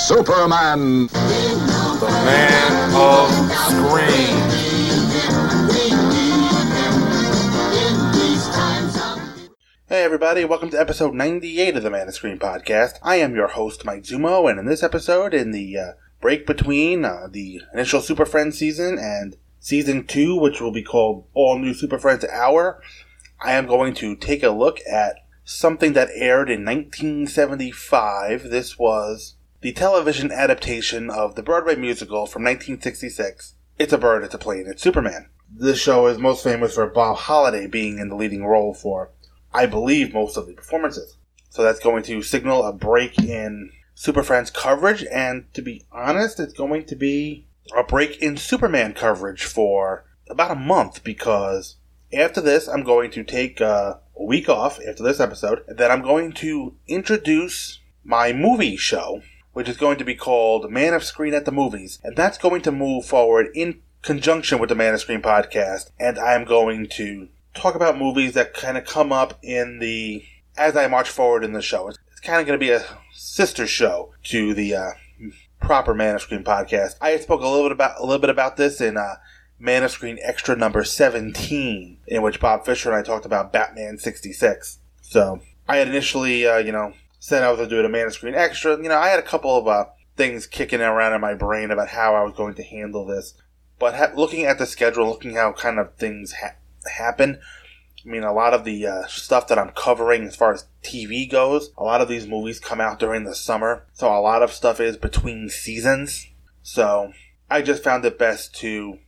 Superman. The man of screen. Hey everybody, welcome to episode 98 of the Man of Screen podcast. I am your host, Mike Zumo, and in this episode, in the uh, break between uh, the initial Super Friends season and season 2, which will be called All New Super Friends Hour, I am going to take a look at something that aired in 1975. This was the television adaptation of the Broadway musical from 1966. It's a bird, it's a plane, it's Superman. This show is most famous for Bob Holiday being in the leading role for I believe, most of the performances. So that's going to signal a break in Super Friends coverage, and to be honest, it's going to be a break in Superman coverage for about a month because after this, I'm going to take a week off after this episode, and then I'm going to introduce my movie show, which is going to be called Man of Screen at the Movies, and that's going to move forward in conjunction with the Man of Screen podcast, and I am going to talk about movies that kind of come up in the as I march forward in the show. It's, it's kind of going to be a sister show to the uh, proper Man of Screen podcast. I spoke a little bit about a little bit about this in uh, Man of Screen Extra number seventeen, in which Bob Fisher and I talked about Batman sixty six. So I had initially, uh, you know, said I was going to do it a Man Screen Extra. You know, I had a couple of uh, things kicking around in my brain about how I was going to handle this. But ha- looking at the schedule, looking how kind of things ha- happen. I mean, a lot of the uh, stuff that I'm covering as far as TV goes, a lot of these movies come out during the summer, so a lot of stuff is between seasons. So I just found it best to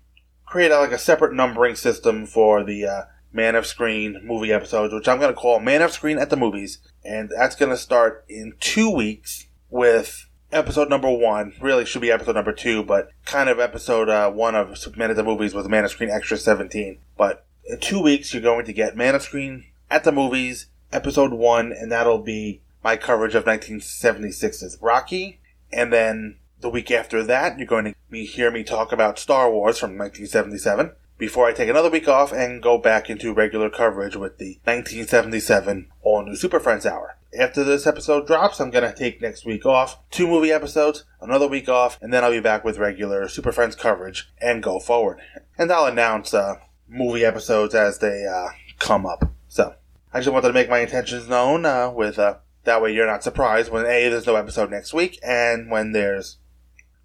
create a, like a separate numbering system for the uh, Man of Screen movie episodes, which I'm going to call Man of Screen at the Movies, and that's going to start in two weeks with episode number one. Really should be episode number two, but kind of episode uh, one of Man at the Movies was Man of Screen Extra 17. But in two weeks, you're going to get Man of Screen at the Movies, episode one, and that'll be my coverage of 1976's Rocky. And then the week after that, you're going to hear me talk about Star Wars from 1977 before I take another week off and go back into regular coverage with the 1977 All New Super Friends Hour. After this episode drops, I'm going to take next week off, two movie episodes, another week off, and then I'll be back with regular Super Friends coverage and go forward. And I'll announce uh, movie episodes as they uh, come up. So, I just wanted to make my intentions known uh, with uh, that way you're not surprised when A, there's no episode next week, and when there's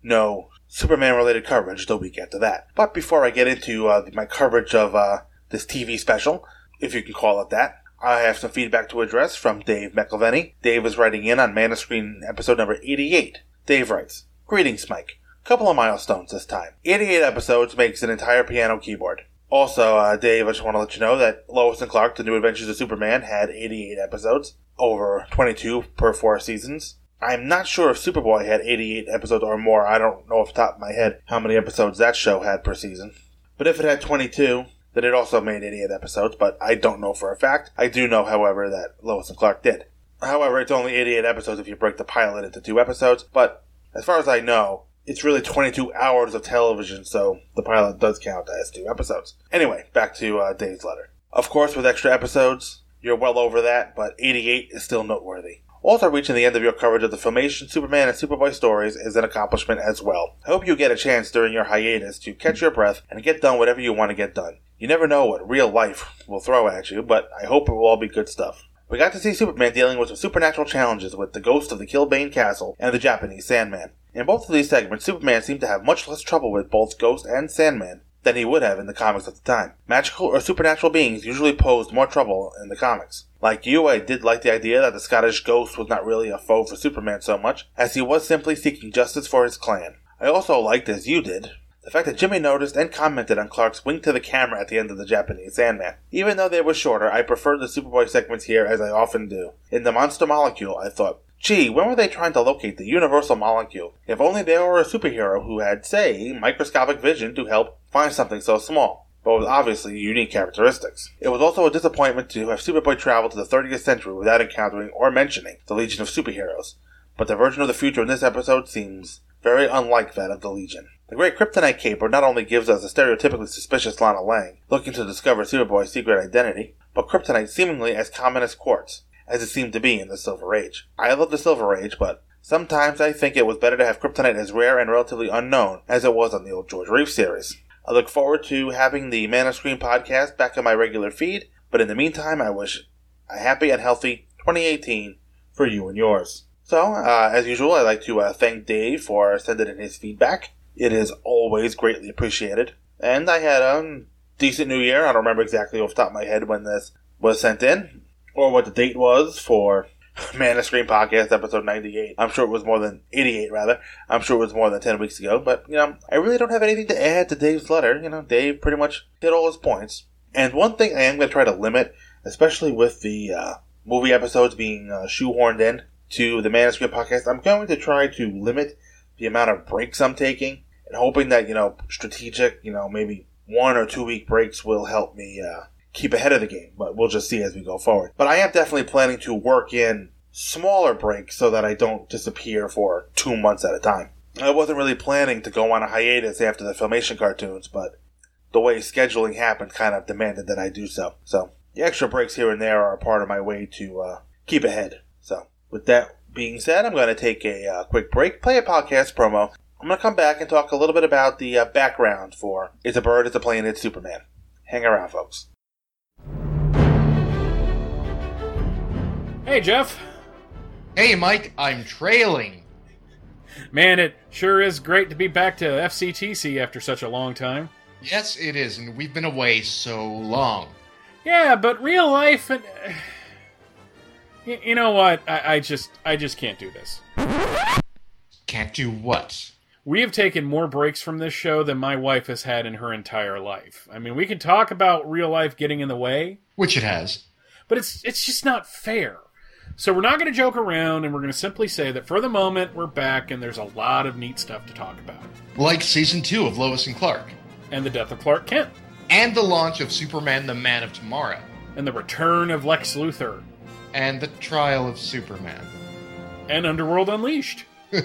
no Superman related coverage the week after that. But before I get into uh, my coverage of uh, this TV special, if you can call it that, I have some feedback to address from Dave McElveny. Dave is writing in on Man of Screen episode number 88. Dave writes, Greetings, Mike. Couple of milestones this time. 88 episodes makes an entire piano keyboard. Also, uh, Dave, I just want to let you know that Lois and Clark, The New Adventures of Superman, had 88 episodes, over 22 per four seasons. I'm not sure if Superboy had 88 episodes or more. I don't know off the top of my head how many episodes that show had per season. But if it had 22, then it also made 88 episodes, but I don't know for a fact. I do know, however, that Lois and Clark did. However, it's only 88 episodes if you break the pilot into two episodes, but as far as I know, it's really 22 hours of television, so the pilot does count as two episodes. Anyway, back to uh, Dave's letter. Of course, with extra episodes, you're well over that, but 88 is still noteworthy. Also, reaching the end of your coverage of the Filmation, Superman, and Superboy stories is an accomplishment as well. I hope you get a chance during your hiatus to catch your breath and get done whatever you want to get done. You never know what real life will throw at you, but I hope it will all be good stuff. We got to see Superman dealing with some supernatural challenges with the ghost of the Kilbane Castle and the Japanese Sandman. In both of these segments, Superman seemed to have much less trouble with both Ghost and Sandman than he would have in the comics at the time. Magical or supernatural beings usually posed more trouble in the comics. Like you, I did like the idea that the Scottish ghost was not really a foe for Superman so much, as he was simply seeking justice for his clan. I also liked, as you did, the fact that Jimmy noticed and commented on Clark's wink to the camera at the end of the Japanese Sandman. Even though they were shorter, I preferred the Superboy segments here as I often do. In the Monster Molecule, I thought, Gee, when were they trying to locate the universal molecule? If only there were a superhero who had, say, microscopic vision to help find something so small, but with obviously unique characteristics. It was also a disappointment to have Superboy travel to the 30th century without encountering or mentioning the Legion of Superheroes, but the version of the future in this episode seems very unlike that of the Legion. The Great Kryptonite Caper not only gives us a stereotypically suspicious Lana Lang, looking to discover Superboy's secret identity, but Kryptonite seemingly as common as quartz, as it seemed to be in the Silver Age. I love the Silver Age, but sometimes I think it was better to have Kryptonite as rare and relatively unknown as it was on the old George Reeves series. I look forward to having the Man of Screen podcast back on my regular feed, but in the meantime, I wish a happy and healthy 2018 for you and yours. So, uh, as usual, I'd like to uh, thank Dave for sending in his feedback. It is always greatly appreciated. And I had a decent new year. I don't remember exactly off the top of my head when this was sent in, or what the date was for Man of Screen Podcast episode 98. I'm sure it was more than 88, rather. I'm sure it was more than 10 weeks ago, but, you know, I really don't have anything to add to Dave's letter. You know, Dave pretty much hit all his points. And one thing I am going to try to limit, especially with the uh, movie episodes being uh, shoehorned in to the Man of Screen Podcast, I'm going to try to limit the amount of breaks I'm taking and hoping that, you know, strategic, you know, maybe one or two week breaks will help me uh, keep ahead of the game, but we'll just see as we go forward. But I am definitely planning to work in smaller breaks so that I don't disappear for two months at a time. I wasn't really planning to go on a hiatus after the Filmation cartoons, but the way scheduling happened kind of demanded that I do so. So the extra breaks here and there are a part of my way to uh, keep ahead. So with that being said, I'm going to take a uh, quick break, play a podcast promo. I'm going to come back and talk a little bit about the uh, background for It's a Bird, It's a Plane, It's Superman. Hang around, folks. Hey, Jeff. Hey, Mike, I'm trailing. Man, it sure is great to be back to FCTC after such a long time. Yes, it is, and we've been away so long. Yeah, but real life, and you, you know what? I, I just, I just can't do this. Can't do what? We have taken more breaks from this show than my wife has had in her entire life. I mean, we can talk about real life getting in the way, Which it has. but it's it's just not fair. So we're not going to joke around, and we're going to simply say that for the moment we're back, and there's a lot of neat stuff to talk about, Like season two of Lois and Clark, and the death of Clark Kent, and the launch of Superman the Man of Tomorrow, and the return of Lex Luthor, and the trial of Superman. and Underworld Unleashed.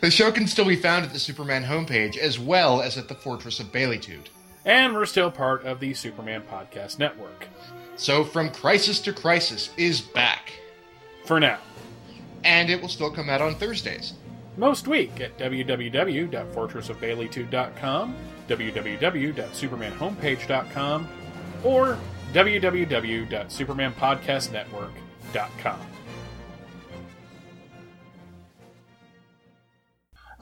The show can still be found at the Superman homepage as well as at the Fortress of Baileytude. And we're still part of the Superman Podcast Network. So From Crisis to Crisis is back, For now. and it will still come out on Thursdays. Most week at www.fortressofbaileytude.com, www.supermanhomepage.com, or www.supermanpodcastnetwork.com.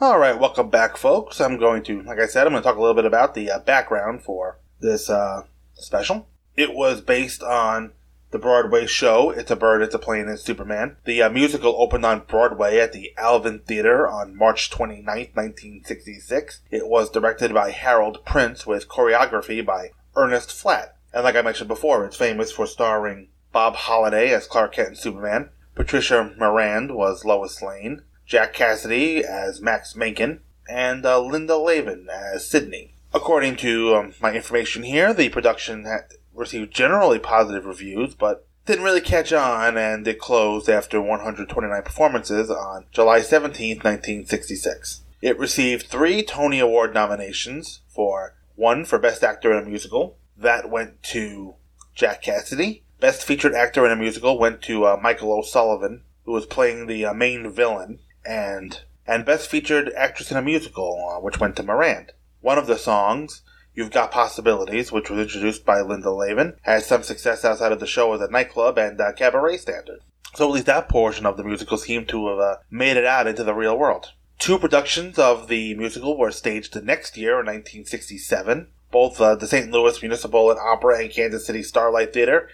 All right, welcome back, folks. I'm going to, like I said, I'm going to talk a little bit about the uh, background for this uh, special. It was based on the Broadway show It's a Bird, It's a Plane, It's Superman. The uh, musical opened on Broadway at the Alvin Theater on March 29, 1966. It was directed by Harold Prince with choreography by Ernest Flatt. And like I mentioned before, it's famous for starring Bob Holiday as Clark Kent and Superman. Patricia Marand was Lois Lane. Jack Cassidy as Max Mencken, and uh, Linda Lavin as Sydney. According to um, my information here, the production had received generally positive reviews, but didn't really catch on, and it closed after 129 performances on July 17, 1966. It received three Tony Award nominations for one for Best Actor in a Musical. That went to Jack Cassidy. Best Featured Actor in a Musical went to uh, Michael O'Sullivan, who was playing the uh, main villain and and Best Featured Actress in a Musical, uh, which went to Marand. One of the songs, You've Got Possibilities, which was introduced by Linda Lavin, had some success outside of the show as a nightclub and cabaret standard. So at least that portion of the musical seemed to have uh, made it out into the real world. Two productions of the musical were staged the next year in 1967. Both uh, the St. Louis Municipal and Opera and Kansas City Starlight Theater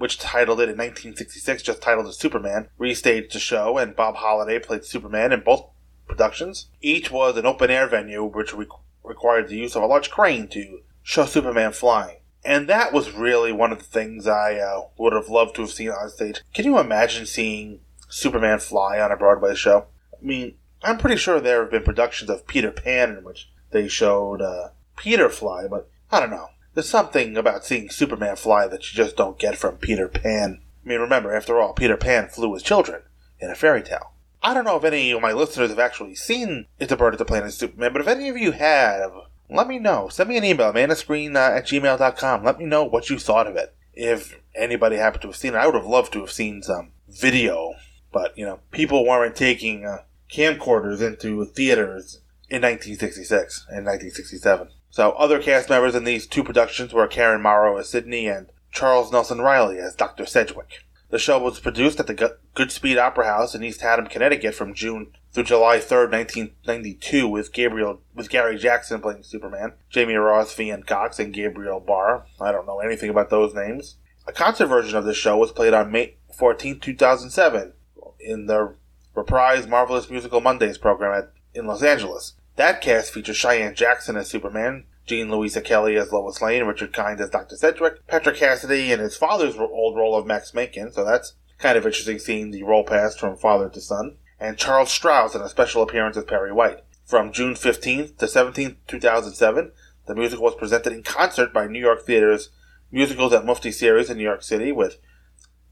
which titled it in 1966, just titled as Superman, restaged the show, and Bob Holiday played Superman in both productions. Each was an open air venue which re- required the use of a large crane to show Superman flying. And that was really one of the things I uh, would have loved to have seen on stage. Can you imagine seeing Superman fly on a Broadway show? I mean, I'm pretty sure there have been productions of Peter Pan in which they showed uh, Peter fly, but I don't know. There's something about seeing Superman fly that you just don't get from Peter Pan. I mean, remember, after all, Peter Pan flew with children in a fairy tale. I don't know if any of my listeners have actually seen It's a Bird, It's a Plane, It's Superman, but if any of you have, let me know. Send me an email, manofscreen uh, at gmail.com. Let me know what you thought of it. If anybody happened to have seen it, I would have loved to have seen some video. But, you know, people weren't taking uh, camcorders into theaters in 1966 and 1967. So other cast members in these two productions were Karen Morrow as Sydney and Charles Nelson Reilly as Dr. Sedgwick. The show was produced at the Goodspeed Opera House in East Haddam, Connecticut from June through July 3rd, 1992 with Gabriel with Gary Jackson playing Superman, Jamie Ross, Vian Cox, and Gabriel Barr. I don't know anything about those names. A concert version of the show was played on May 14, 2007 in the reprise Marvelous Musical Mondays program at, in Los Angeles. That cast features Cheyenne Jackson as Superman, Jean Louisa Kelly as Lois Lane, Richard Kind as Dr. Sedgwick, Patrick Cassidy in his father's old role of Max Mencken, so that's kind of interesting seeing the role passed from father to son, and Charles Strouse in a special appearance as Perry White. From June 15th to 17th, 2007, the musical was presented in concert by New York Theater's Musicals at Mufti series in New York City, with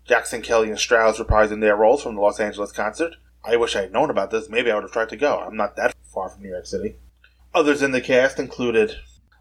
Jackson, Kelly, and Strouse reprising their roles from the Los Angeles concert. I wish I had known about this. Maybe I would have tried to go. I'm not that far from New York City. Others in the cast included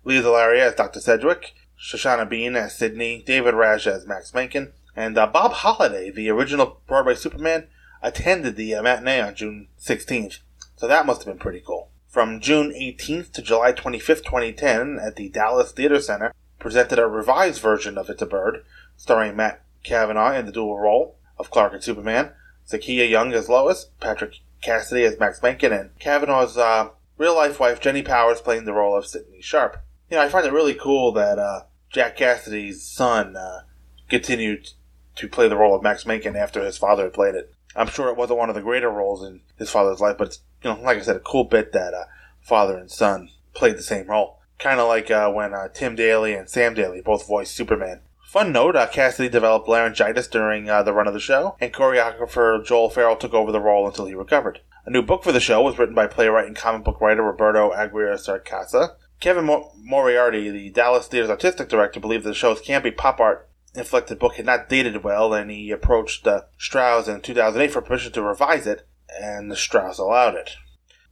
Lea DeLaria as Dr. Sedgwick, Shoshana Bean as Sydney, David Raj as Max Mencken, and uh, Bob Holiday, the original Broadway Superman, attended the uh, matinee on June 16th. So that must have been pretty cool. From June 18th to July 25th, 2010, at the Dallas Theater Center, presented a revised version of It's a Bird, starring Matt Cavenaugh in the dual role of Clark and Superman, Zakiya Young as Lois, Patrick Cassidy as Max Mencken, and Cavenaugh's uh, real life wife Jenny Powers playing the role of Sydney Sharp. You know, I find it really cool that uh, Jack Cassidy's son uh, continued to play the role of Max Mencken after his father had played it. I'm sure it wasn't one of the greater roles in his father's life, but it's, you know, like I said, a cool bit that uh, father and son played the same role. Kind of like uh, when uh, Tim Daly and Sam Daly both voiced Superman. Fun note, uh, Cassidy developed laryngitis during uh, the run of the show, and choreographer Joel Ferrell took over the role until he recovered. A new book for the show was written by playwright and comic book writer Roberto Aguirre Sacasa. Kevin Mo- Moriarty, the Dallas Theater's artistic director, believed the show's campy pop art inflected book had not dated well, and he approached uh, Strouse in 2008 for permission to revise it, and Strouse allowed it.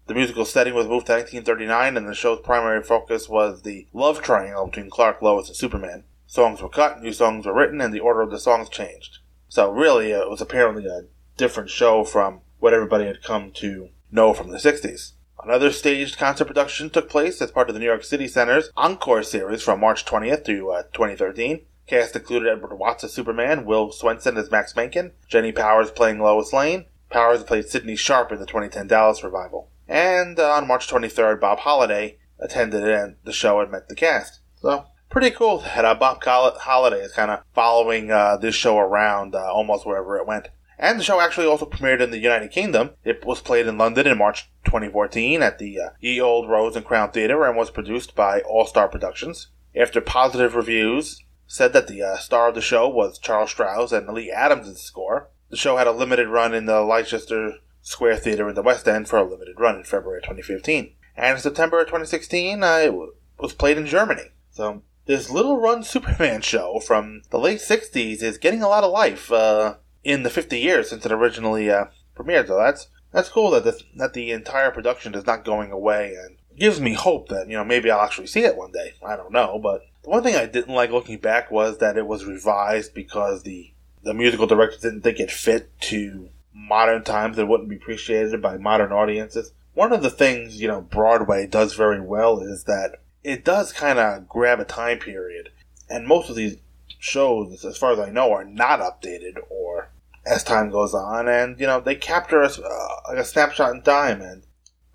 The musical setting was moved to 1939, and the show's primary focus was the love triangle between Clark, Lois, and Superman. Songs were cut, new songs were written, and the order of the songs changed. So really, it was apparently a different show from what everybody had come to know from the 60s. Another staged concert production took place as part of the New York City Center's Encore series from March 20th to uh, 2013. Cast included Edward Watts as Superman, Will Swenson as Max Mencken, Jenny Powers playing Lois Lane. Powers played Sydney Sharp in the 2010 Dallas revival. And uh, on March 23rd, Bob Holiday attended the show and met the cast. So, pretty cool that uh, Bob Holiday is kind of following uh, this show around uh, almost wherever it went. And the show actually also premiered in the United Kingdom. It was played in London in March 2014 at the uh, Ye Old Rose and Crown Theatre and was produced by All Star Productions. After positive reviews, said that the uh, star of the show was Charles Strouse and Lee Adams' score. The show had a limited run in the Leicester Square Theatre in the West End for a limited run in February 2015. And in September 2016, uh, it w- was played in Germany. So this little run Superman show from the late 60s is getting a lot of life uh, in the 50 years since it originally uh, premiered. So that's that's cool that the, that the entire production is not going away and gives me hope that you know maybe I'll actually see it one day. I don't know, but the one thing I didn't like looking back was that it was revised because the the musical director didn't think it fit to modern times and wouldn't be appreciated by modern audiences. One of the things, you know, Broadway does very well is that it does kind of grab a time period. And most of these shows, as far as I know, are not updated or as time goes on. And, you know, they capture us uh, like a snapshot in time. And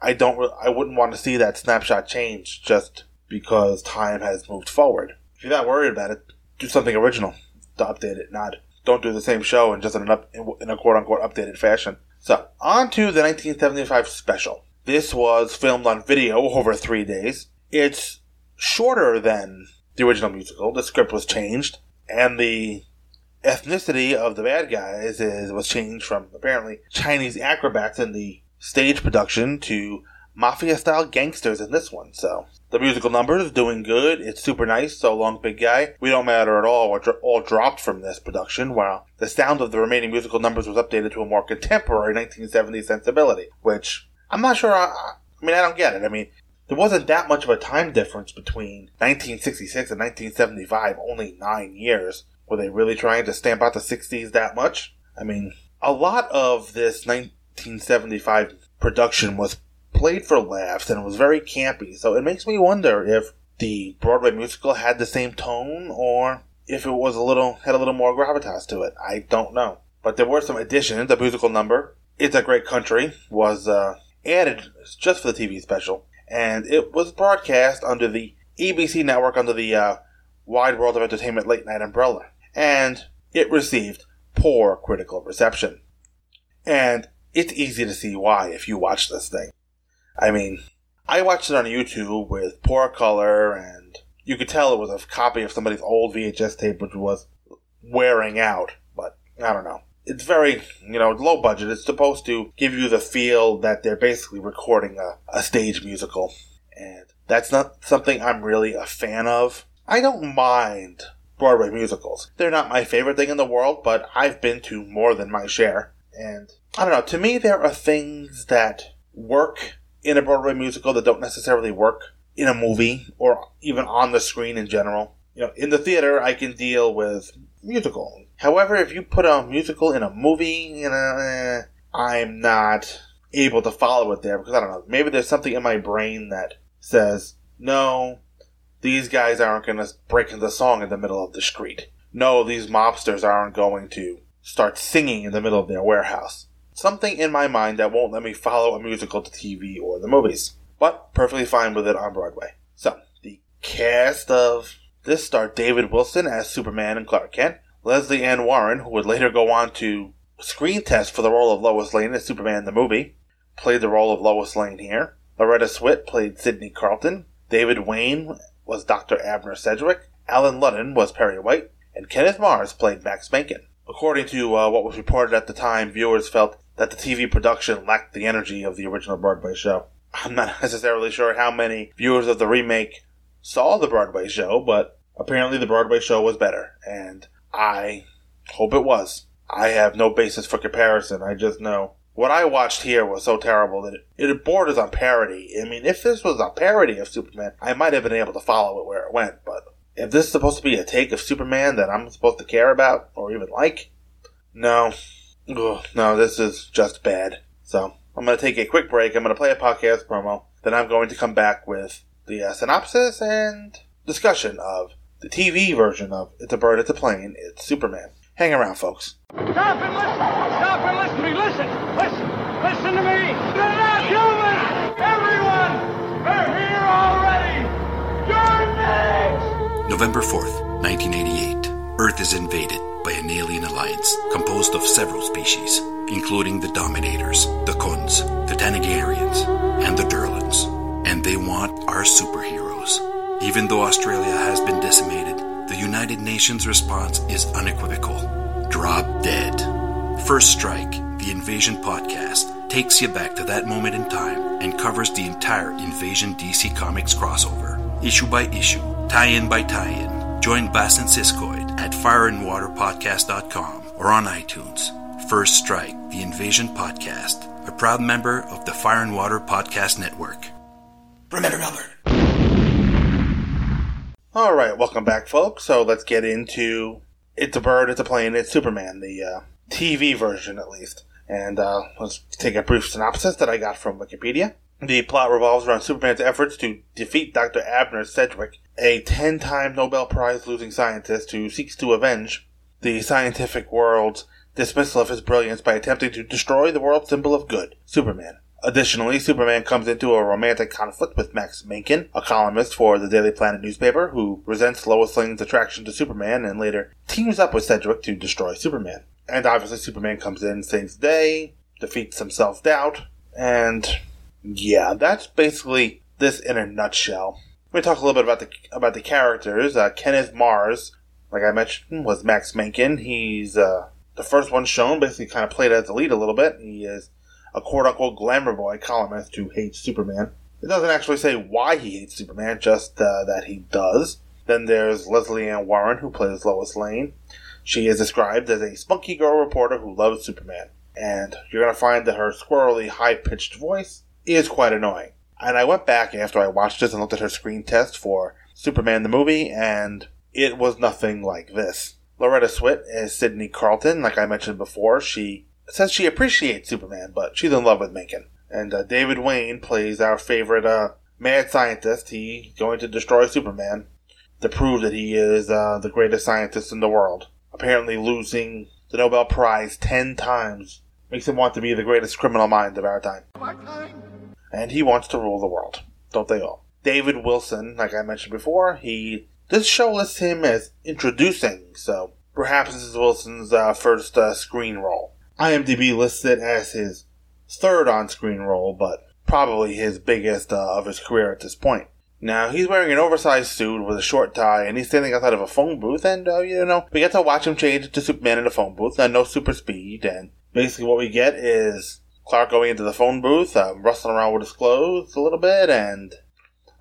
I don't, re- I wouldn't want to see that snapshot change just because time has moved forward. If you're not worried about it, do something original to update it, not don't do the same show in just in an up, in a quote unquote updated fashion. So, on to the 1975 special. This was filmed on video over three days. It's shorter than the original musical. The script was changed, and the ethnicity of the bad guys is was changed from apparently Chinese acrobats in the stage production to mafia style gangsters in this one. So the musical numbers doing good. It's super nice. So long, big guy. We don't matter at all. We're all dropped from this production. While the sound of the remaining musical numbers was updated to a more contemporary 1970s sensibility, which I'm not sure. I, I mean, I don't get it. I mean, there wasn't that much of a time difference between 1966 and 1975. Only nine years. Were they really trying to stamp out the 60s that much? I mean, a lot of this 1975 production was played for laughs and was very campy. So it makes me wonder if the Broadway musical had the same tone or if it was a little had a little more gravitas to it. I don't know. But there were some additions. The musical number "It's a Great Country" was uh, added just for the TV special, and it was broadcast under the ABC network under the uh, Wide World of Entertainment late night umbrella, and it received poor critical reception. And it's easy to see why if you watch this thing. I mean, I watched it on YouTube with poor color, and you could tell it was a copy of somebody's old VHS tape, which was wearing out. But I don't know. It's very, you know, low budget. It's supposed to give you the feel that they're basically recording a, a stage musical. And that's not something I'm really a fan of. I don't mind Broadway musicals. They're not my favorite thing in the world, but I've been to more than my share. And I don't know, to me, there are things that work in a Broadway musical that don't necessarily work in a movie or even on the screen in general. You know, in the theater, I can deal with musical. However, if you put a musical in a movie, you know, eh, I'm not able to follow it there because I don't know. Maybe there's something in my brain that says, no, these guys aren't going to break into song in the middle of the street. No, these mobsters aren't going to start singing in the middle of their warehouse. Something in my mind that won't let me follow a musical to TV or the movies. But perfectly fine with it on Broadway. So, the cast of this starred David Wilson as Superman and Clark Kent, Lesley Ann Warren, who would later go on to screen test for the role of Lois Lane as Superman the movie, played the role of Lois Lane here. Loretta Swit played Sidney Carlton. David Wayne was Dr. Abner Sedgwick. Allen Ludden was Perry White. And Kenneth Mars played Max Mencken. According to uh, what was reported at the time, viewers felt that the TV production lacked the energy of the original Broadway show. I'm not necessarily sure how many viewers of the remake saw the Broadway show, but apparently the Broadway show was better, and I hope it was. I have no basis for comparison. I just know what I watched here was so terrible that it, it borders on parody. I mean, if this was a parody of Superman, I might have been able to follow it where it went, but if this is supposed to be a take of Superman that I'm supposed to care about or even like, no. Ugh, no, this is just bad. So, I'm going to take a quick break. I'm going to play a podcast promo. Then I'm going to come back with the uh, synopsis and discussion of the TV version of It's a Bird, It's a Plane, It's Superman. Hang around, folks. Stop and listen! Stop and listen to me! Listen! Listen! Listen to me! They're not human! Everyone! They're here already! You're next! November 4th, 1988. Earth is invaded by an alien alliance composed of several species, including the Dominators, the Khunds, the Thanagarians, and the Durlans. And they want our superheroes. Even though Australia has been decimated, the United Nations response is unequivocal. Drop dead. First Strike, the Invasion podcast, takes you back to that moment in time and covers the entire Invasion DC Comics crossover, issue by issue, tie in by tie in. Join Bass and Siskoid at fireandwaterpodcast.com or on iTunes. First Strike, the Invasion podcast, a proud member of the Fire and Water Podcast Network. Remember, Melbourne. All right, welcome back, folks. So let's get into It's a Bird, It's a Plane, It's Superman, the uh, TV version at least. And uh, let's take a brief synopsis that I got from Wikipedia. The plot revolves around Superman's efforts to defeat Dr. Abner Sedgwick, a 10 time Nobel Prize losing scientist who seeks to avenge the scientific world's dismissal of his brilliance by attempting to destroy the world symbol of good, Superman. Additionally, Superman comes into a romantic conflict with Max Mencken, a columnist for the Daily Planet newspaper, who resents Lois Lane's attraction to Superman and later teams up with Sedgwick to destroy Superman. And obviously, Superman comes in, saves the day, defeats some self doubt, and yeah, that's basically this in a nutshell. Me talk a little bit about the about the characters. Uh, Kenneth Mars, like I mentioned, was Max Menken. He's uh, the first one shown, basically kind of played as the lead a little bit. He is a quote unquote glamour boy columnist who hates Superman. It doesn't actually say why he hates Superman, just uh, that he does. Then there's Lesley Ann Warren, who plays Lois Lane. She is described as a spunky girl reporter who loves Superman. And you're going to find that her squirrely, high pitched voice is quite annoying. And I went back after I watched this and looked at her screen test for Superman the movie, and it was nothing like this. Loretta Swit is Sydney Carlton. Like I mentioned before, she says she appreciates Superman, but she's in love with Mencken. And uh, David Wayne plays our favorite uh, mad scientist. He's going to destroy Superman to prove that he is uh, the greatest scientist in the world. Apparently, losing the Nobel Prize ten times makes him want to be the greatest criminal mind of our time. And he wants to rule the world, don't they all? David Wilson, like I mentioned before, he this show lists him as introducing, so perhaps this is Wilson's uh, first uh, screen role. IMDb lists it as his third on-screen role, but probably his biggest uh, of his career at this point. Now he's wearing an oversized suit with a short tie, and he's standing outside of a phone booth. And uh, you know, we get to watch him change to Superman in the phone booth. Now, no super speed, and basically what we get is Clark going into the phone booth, uh, rustling around with his clothes a little bit, and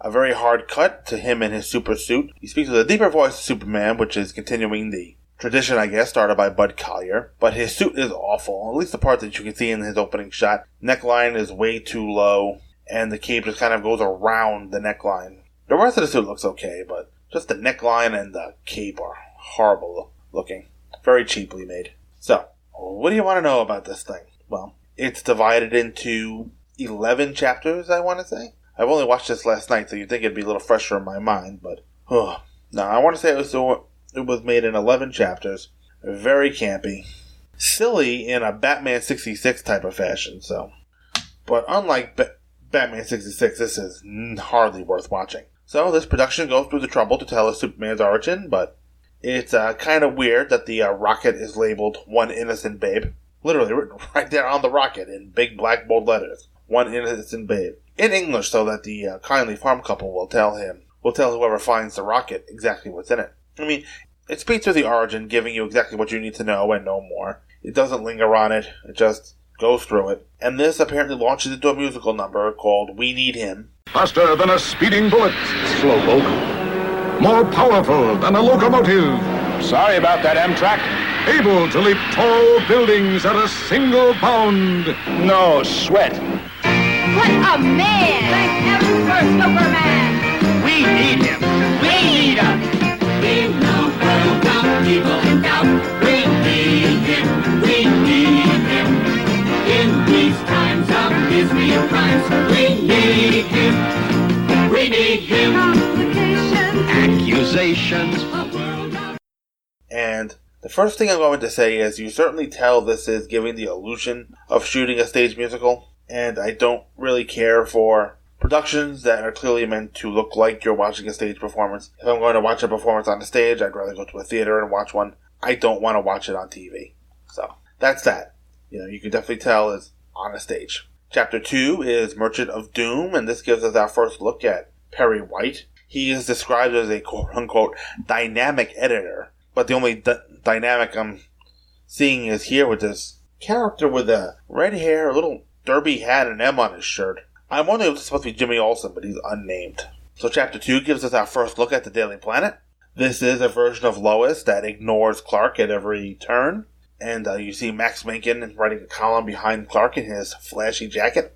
a very hard cut to him in his super suit. He speaks with a deeper voice to Superman, which is continuing the tradition, I guess, started by Bud Collyer. But his suit is awful, at least the part that you can see in his opening shot. Neckline is way too low, and the cape just kind of goes around the neckline. The rest of the suit looks okay, but just the neckline and the cape are horrible looking. Very cheaply made. So, what do you want to know about this thing? Well, it's divided into 11 chapters, I want to say. I've only watched this last night, so you'd think it'd be a little fresher in my mind, but. Oh, no, I want to say it was, it was made in 11 chapters. Very campy. Silly in a Batman 66 type of fashion, so. But unlike ba- Batman 66, this is hardly worth watching. So, this production goes through the trouble to tell us Superman's origin, but it's uh, kind of weird that the uh, rocket is labeled One Innocent Babe. Literally written right there on the rocket in big black bold letters. One Innocent Babe. In English, so that the uh, kindly farm couple will tell him, will tell whoever finds the rocket exactly what's in it. I mean, it speaks to the origin, giving you exactly what you need to know and no more. It doesn't linger on it, it just goes through it. And this apparently launches into a musical number called We Need Him. Faster than a speeding bullet. Slowpoke. More powerful than a locomotive. Sorry about that, Amtrak. Able to leap tall buildings at a single bound. No sweat. What a man! Thank heaven for Superman! We need him. We need him. And the first thing I'm going to say is you certainly tell this is giving the illusion of shooting a stage musical, and I don't really care for productions that are clearly meant to look like you're watching a stage performance. If I'm going to watch a performance on a stage, I'd rather go to a theater and watch one. I don't want to watch it on TV. So that's that. You know, you can definitely tell it's on a stage. Chapter 2 is Merchant of Doom, and this gives us our first look at Perry White. He is described as a quote unquote dynamic editor, but the only d- dynamic I'm seeing is here with this character with a red hair, a little derby hat, and M on his shirt. I'm wondering if is supposed to be Jimmy Olsen, but he's unnamed. So chapter 2 gives us our first look at the Daily Planet. This is a version of Lois that ignores Clark at every turn. And uh, you see Max Mencken writing a column behind Clark in his flashy jacket.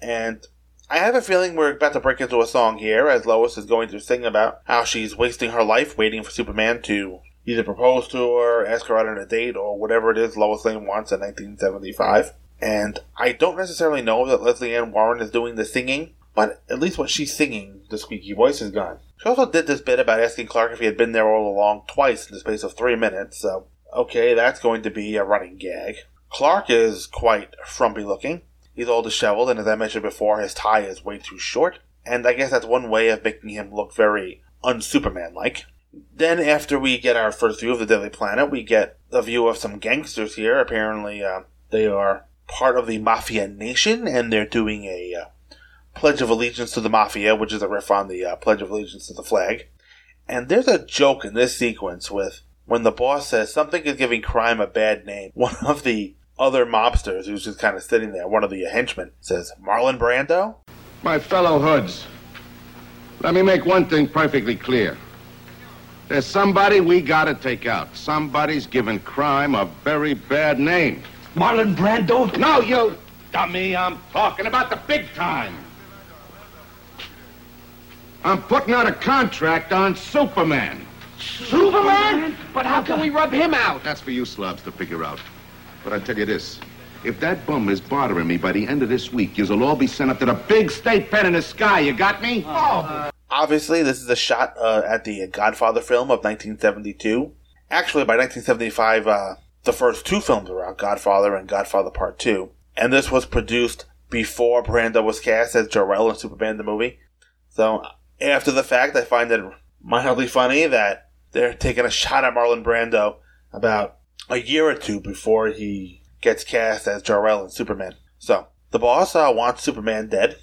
And I have a feeling we're about to break into a song here, as Lois is going to sing about how she's wasting her life waiting for Superman to either propose to her, ask her out on a date, or whatever it is Lois Lane wants in 1975. And I don't necessarily know that Lesley Ann Warren is doing the singing, but at least when she's singing, the squeaky voice is gone. She also did this bit about asking Clark if he had been there all along twice in the space of three minutes, so okay, that's going to be a running gag. Clark is quite frumpy looking. He's all disheveled, and as I mentioned before, his tie is way too short. And I guess that's one way of making him look very un-Superman like. Then, after we get our first view of the Daily Planet, we get a view of some gangsters here. Apparently, uh, they are part of the Mafia Nation, and they're doing a uh, Pledge of Allegiance to the Mafia, which is a riff on the uh, Pledge of Allegiance to the flag. And there's a joke in this sequence with when the boss says something is giving crime a bad name. One of the other mobsters, who's just kind of sitting there, one of the henchmen, says, Marlon Brando? My fellow hoods, let me make one thing perfectly clear. There's somebody we gotta take out. Somebody's giving crime a very bad name. Marlon Brando? No, you dummy. I'm talking about the big time. I'm putting out a contract on Superman. Superman? But how can we rub him out? That's for you slobs to figure out. But I tell you this. If that bum is bothering me by the end of this week, you'll all be sent up to the big state pen in the sky. You got me? Oh. Obviously, this is a shot uh, at the Godfather film of 1972. Actually, by 1975, uh, the first two films were out, Godfather and Godfather Part 2. And this was produced before Brando was cast as Jor-El in Superman the movie. So, after the fact, I find it mildly funny that they're taking a shot at Marlon Brando about a year or two before he gets cast as Jor-El in Superman. So, the boss uh, wants Superman dead.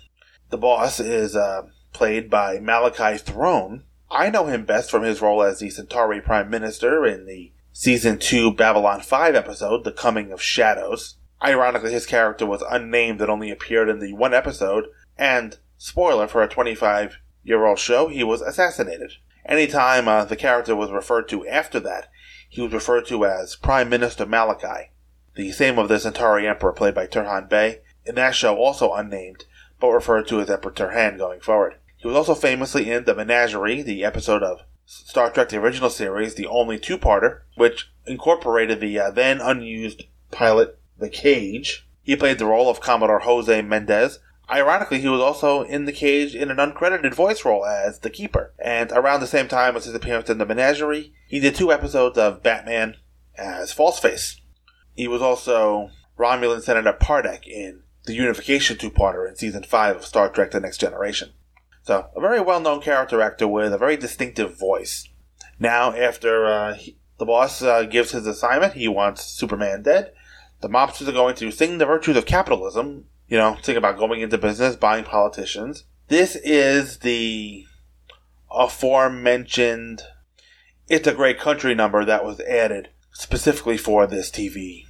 The boss is uh, played by Malachi Throne. I know him best from his role as the Centauri Prime Minister in the Season 2 Babylon 5 episode, The Coming of Shadows. Ironically, his character was unnamed and only appeared in the one episode, and, spoiler for a 25 year old show, he was assassinated. Anytime uh, the character was referred to after that, he was referred to as Prime Minister Malachi, the same of the Centauri Emperor played by Turhan Bey, in that show also unnamed, but referred to as Emperor Turhan going forward. He was also famously in The Menagerie, the episode of Star Trek the original series, the only two-parter, which incorporated the uh, then unused pilot The Cage. He played the role of Commodore Jose Mendez. Ironically, he was also in The Cage in an uncredited voice role as the Keeper. And around the same time as his appearance in The Menagerie, he did two episodes of Batman as Falseface. He was also Romulan Senator Pardek in the Unification two-parter in season 5 of Star Trek The Next Generation. So, a very well known character actor with a very distinctive voice. Now, after uh, he, the boss uh, gives his assignment, he wants Superman dead. The mobsters are going to sing the virtues of capitalism, you know, think about going into business, buying politicians. This is the aforementioned It's a Great Country number that was added specifically for this TV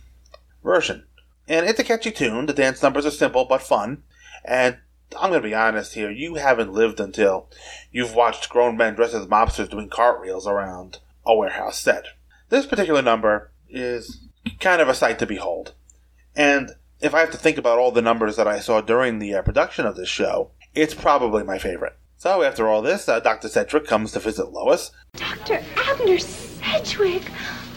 version. And it's a catchy tune. The dance numbers are simple but fun. And I'm going to be honest here. You haven't lived until you've watched grown men dressed as mobsters doing cartwheels around a warehouse set. This particular number is kind of a sight to behold. And if I have to think about all the numbers that I saw during the uh, production of this show, it's probably my favorite. So after all this, uh, Dr. Sedgwick comes to visit Lois. Dr. Abner Sedgwick.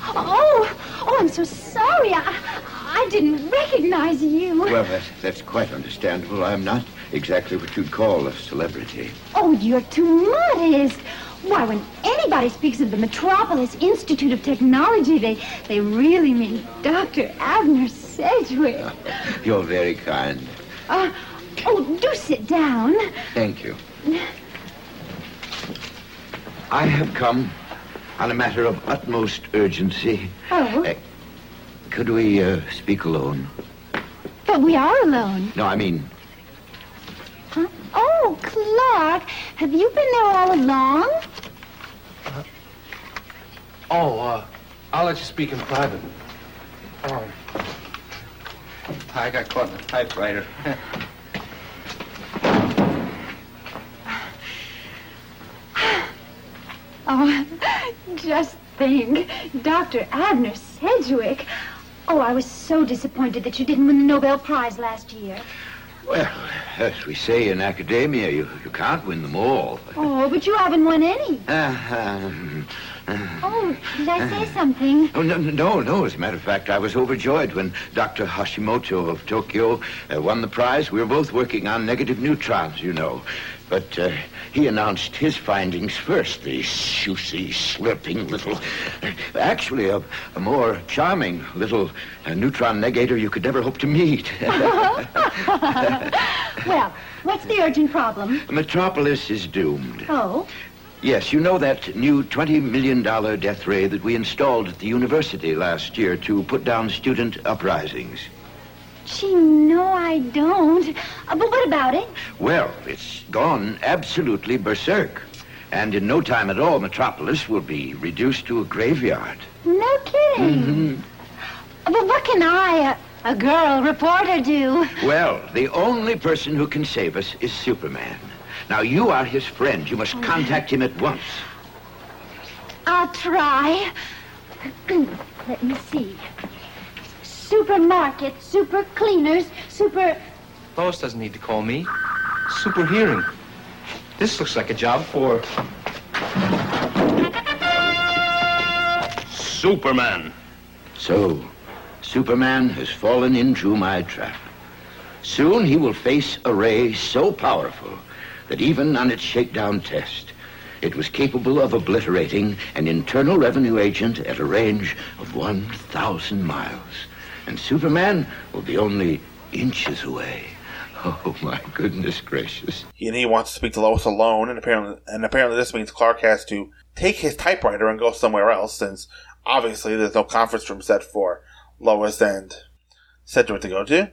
Oh, oh, I'm so sorry. I, I didn't recognize you. Well, that's, that's quite understandable. I'm not exactly what you'd call a celebrity. Oh, you're too modest. Why, when anybody speaks of the Metropolis Institute of Technology, they, they really mean Dr. Abner Sedgwick. You're very kind. Uh, oh, do sit down. Thank you. I have come on a matter of utmost urgency. Oh, Uh, could we uh, speak alone? but we are alone. No, I mean? Oh, Clark, have you been there all along? Oh, uh, I'll let you speak in private. Oh. I got caught in the typewriter. Oh, just think, Dr. Abner Sedgwick. Oh, I was so disappointed that you didn't win the Nobel Prize last year. Well, as we say in academia, you, you can't win them all. Oh, but you haven't won any. Uh, um, Oh, did I say something? Oh, no, no, no. As a matter of fact, I was overjoyed when Dr. Hashimoto of Tokyo uh, won the prize. We were both working on negative neutrons, you know. But uh, he announced his findings first. The juicy, slurping little... Actually, a, a more charming little uh, neutron negator you could never hope to meet. Well, what's the urgent problem? Metropolis is doomed. Oh, Yes, you know that new $20 million death ray that we installed at the university last year to put down student uprisings? Gee, no, I don't. Uh, but what about it? Well, it's gone absolutely berserk. And in no time at all, Metropolis will be reduced to a graveyard. No kidding. But what can I, a, a girl reporter, do? Well, the only person who can save us is Superman. Now, you are his friend. You must contact him at once. I'll try. Let me see. Supermarket, super cleaners, super. Lois doesn't need to call me. Super hearing. This looks like a job for Superman. So, Superman has fallen into my trap. Soon he will face a ray so powerful that even on its shakedown test, it was capable of obliterating an internal revenue agent at a range of 1,000 miles. And Superman will be only inches away. Oh, my goodness gracious. And he wants to speak to Lois alone, and apparently, and apparently this means Clark has to take his typewriter and go somewhere else, since obviously there's no conference room set for Lois and Sedgwick to go to.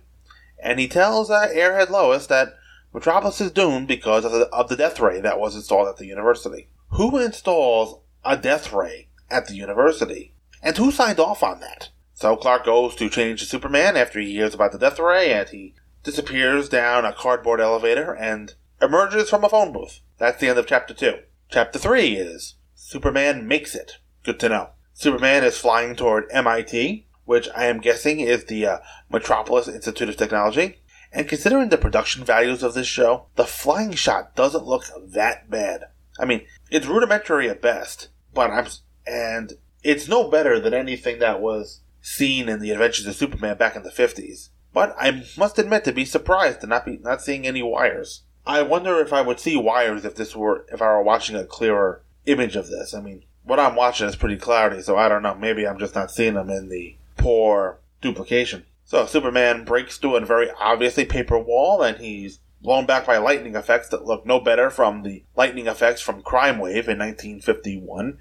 And he tells uh, Airhead Lois that Metropolis is doomed because of the, of the death ray that was installed at the university. Who installs a death ray at the university? And who signed off on that? So Clark goes to change to Superman after he hears about the death ray, and he disappears down a cardboard elevator and emerges from a phone booth. That's the end of chapter 2. Chapter 3 is Superman makes it. Good to know. Superman is flying toward MIT, which I am guessing is the uh, Metropolis Institute of Technology. And considering the production values of this show, the flying shot doesn't look that bad. I mean, it's rudimentary at best, but I'm and it's no better than anything that was seen in the Adventures of Superman back in the 50s. But I must admit to be surprised to not be not seeing any wires. I wonder if I would see wires if this were if I were watching a clearer image of this. I mean, what I'm watching is pretty cloudy, so I don't know. Maybe I'm just not seeing them in the poor duplication. So Superman breaks through a very obviously paper wall, and he's blown back by lightning effects that look no better from the lightning effects from Crime Wave in 1951,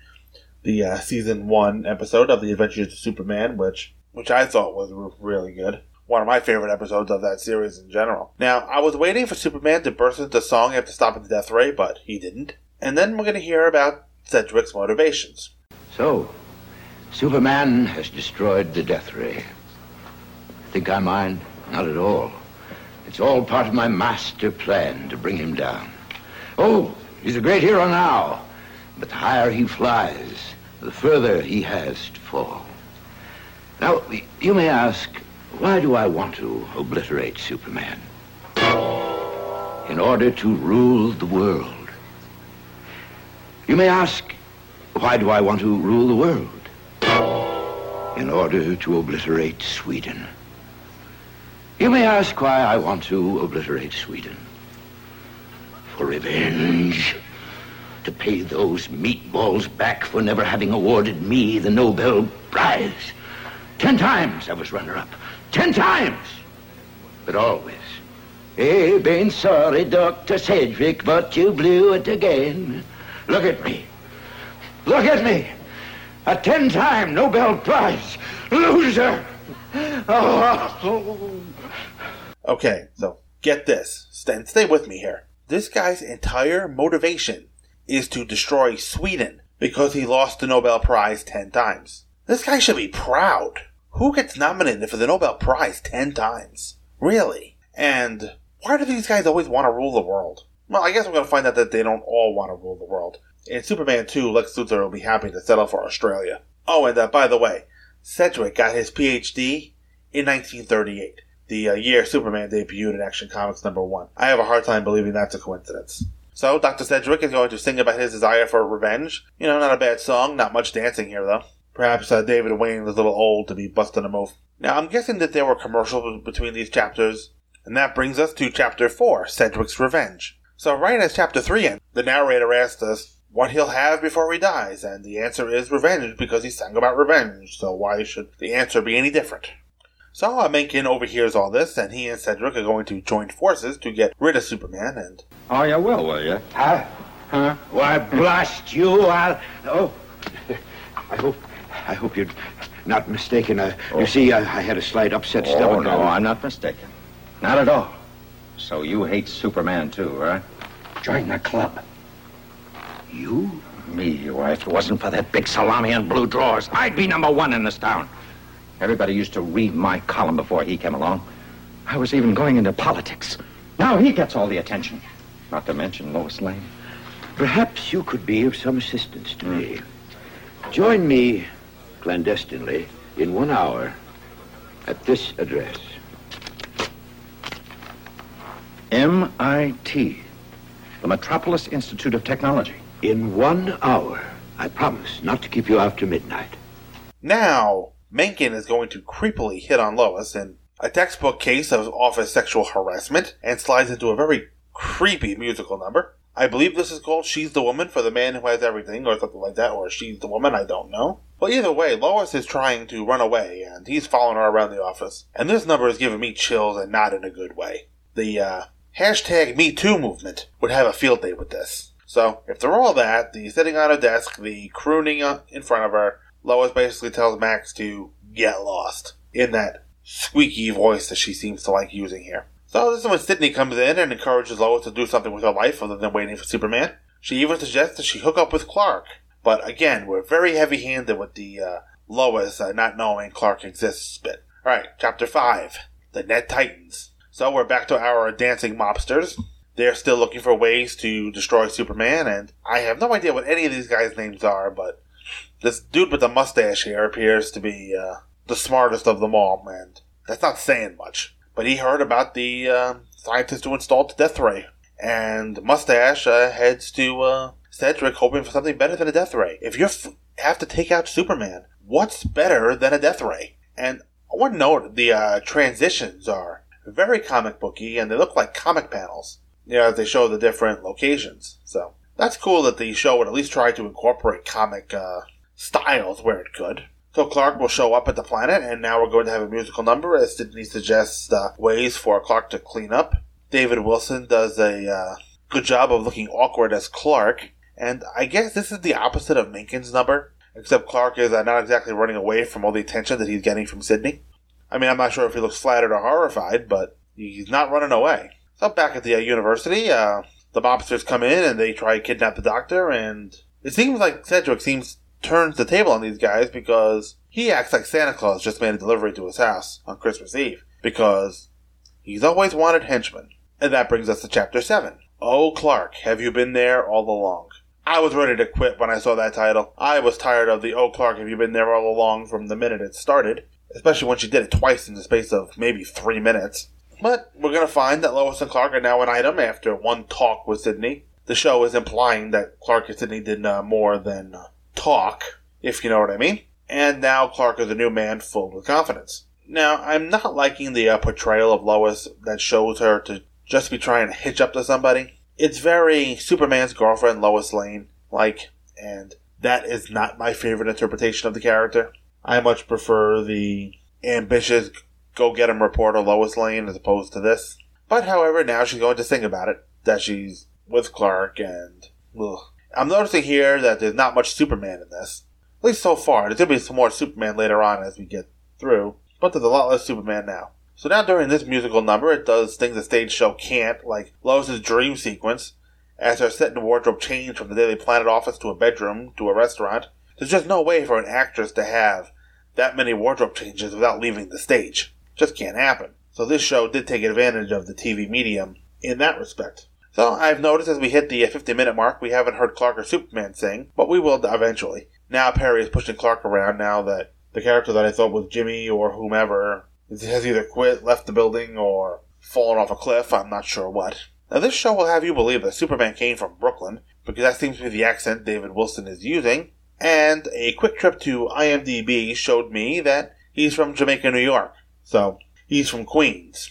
the uh, season one episode of the Adventures of Superman, which which I thought was really good one of my favorite episodes of that series in general. Now, I was waiting for Superman to burst into song after stopping the death ray, but he didn't. And then we're going to hear about Sedgwick's motivations. So, Superman has destroyed the death ray. Think I mind? Not at all. It's all part of my master plan to bring him down. Oh, he's a great hero now, but the higher he flies, the further he has to fall. Now, you may ask, why do I want to obliterate Superman? In order to rule the world. You may ask, why do I want to rule the world? In order to obliterate Sweden. You may ask why I want to obliterate Sweden. For revenge. To pay those meatballs back for never having awarded me the Nobel Prize. Ten times I was runner-up. Ten times. But always. Hey, been sorry, Dr. Sedgwick, but you blew it again. Look at me. Look at me. A ten-time Nobel Prize loser. Oh. Okay, so get this. Stay with me here. This guy's entire motivation is to destroy Sweden because he lost the Nobel Prize ten times. This guy should be proud. Who gets nominated for the Nobel Prize ten times? Really? And why do these guys always want to rule the world? Well, I guess we're going to find out that they don't all want to rule the world. In Superman 2, Lex Luthor will be happy to settle for Australia. Oh, and uh, by the way, Sedgwick got his PhD in 1938, the uh, year Superman debuted in Action Comics number 1. I have a hard time believing that's a coincidence. So, Dr. Sedgwick is going to sing about his desire for revenge. You know, not a bad song, not much dancing here, though. Perhaps uh, David Wayne was a little old to be busting a move. Now, I'm guessing that there were commercials between these chapters, and that brings us to Chapter 4, Sedgwick's Revenge. So, right as Chapter 3 ends, the narrator asks us what he'll have before he dies, and the answer is revenge because he sang about revenge, so why should the answer be any different? So, uh, Mencken overhears all this, and he and Sedgwick are going to join forces to get rid of Superman, and... Oh, yeah, well, will you? Huh? Huh? Why, blast you, I'll... Oh, I hope... I hope you're not mistaken. Uh, You see, I, I had a slight upset Oh, stomach. no, I'm not mistaken. Not at all. So you hate Superman, too, huh? Join the club. You? Me, why, if it wasn't for that big salami and blue drawers, I'd be number one in this town. Everybody used to read my column before he came along. I was even going into politics. Now he gets all the attention. Not to mention Lois Lane. Perhaps you could be of some assistance to me. Join me clandestinely in one hour at this address. MIT, the Metropolis Institute of Technology. In one hour. I promise not to keep you after midnight. Now, Mencken is going to creepily hit on Lois in a textbook case of office sexual harassment and slides into a very creepy musical number. I believe this is called She's the Woman for the Man Who Has Everything, or something like that, or She's the Woman, I don't know. But either way, Lois is trying to run away, and he's following her around the office. And this number is giving me chills, and not in a good way. The uh, hashtag MeToo movement would have a field day with this. So, if they're all that, the sitting on a desk, the crooning uh, in front of her, Lois basically tells Max to get lost in that squeaky voice that she seems to like using here. So this is when Sydney comes in and encourages Lois to do something with her life other than waiting for Superman. She even suggests that she hook up with Clark. But again, we're very heavy handed with the uh, Lois uh, not knowing Clark exists bit. Alright, chapter 5 The Net Titans. So we're back to our dancing mobsters. They're still looking for ways to destroy Superman, and I have no idea what any of these guys' names are, but this dude with the mustache here appears to be uh, the smartest of them all, and that's not saying much. But he heard about the uh, scientist who installed the death ray, and Mustache uh, heads to uh, Sedgwick hoping for something better than a death ray. If you f- have to take out Superman, what's better than a death ray? And I want to note the uh, transitions are very comic booky, and they look like comic panels. As they show the different locations. So that's cool that the show would at least try to incorporate comic uh, styles where it could. So Clark will show up at the planet, and now we're going to have a musical number as Sydney suggests uh, ways for Clark to clean up. David Wilson does a uh, good job of looking awkward as Clark, and I guess this is the opposite of Mencken's number, except Clark is uh, not exactly running away from all the attention that he's getting from Sydney. I mean, I'm not sure if he looks flattered or horrified, but he's not running away. So back at the uh, university, uh, the mobsters come in and they try to kidnap the doctor, and it seems like Sedgwick seems turns the table on these guys because he acts like Santa Claus just made a delivery to his house on Christmas Eve because he's always wanted henchmen. And that brings us to chapter 7. Oh, Clark, have you been there all along? I was ready to quit when I saw that title. I was tired of the Oh, Clark, have you been there all along from the minute it started, especially when she did it twice in the space of maybe three minutes. But we're going to find that Lois and Clark are now an item after one talk with Sydney. The show is implying that Clark and Sydney did uh, more than uh, talk, if you know what I mean. And now Clark is a new man full with confidence. Now, I'm not liking the uh, portrayal of Lois that shows her to just be trying to hitch up to somebody. It's very Superman's girlfriend, Lois Lane, like, and that is not my favorite interpretation of the character. I much prefer the ambitious go get him reporter Lois Lane as opposed to this. But however, now she's going to sing about it, that she's with Clark and ugh, I'm noticing here that there's not much Superman in this. At least so far. There's going to be some more Superman later on as we get through. But there's a lot less Superman now. So now during this musical number, it does things the stage show can't, like Lois's dream sequence, as her set and wardrobe change from the Daily Planet office to a bedroom to a restaurant. There's just no way for an actress to have that many wardrobe changes without leaving the stage. Just can't happen. So this show did take advantage of the TV medium in that respect. So I've noticed as we hit the 50 minute mark, we haven't heard Clark or Superman sing, but we will eventually. Now Perry is pushing Clark around now that the character that I thought was Jimmy or whomever has either quit, left the building, or fallen off a cliff. I'm not sure what. Now this show will have you believe that Superman came from Brooklyn, because that seems to be the accent David Wilson is using. And a quick trip to IMDb showed me that he's from Jamaica, New York. So he's from Queens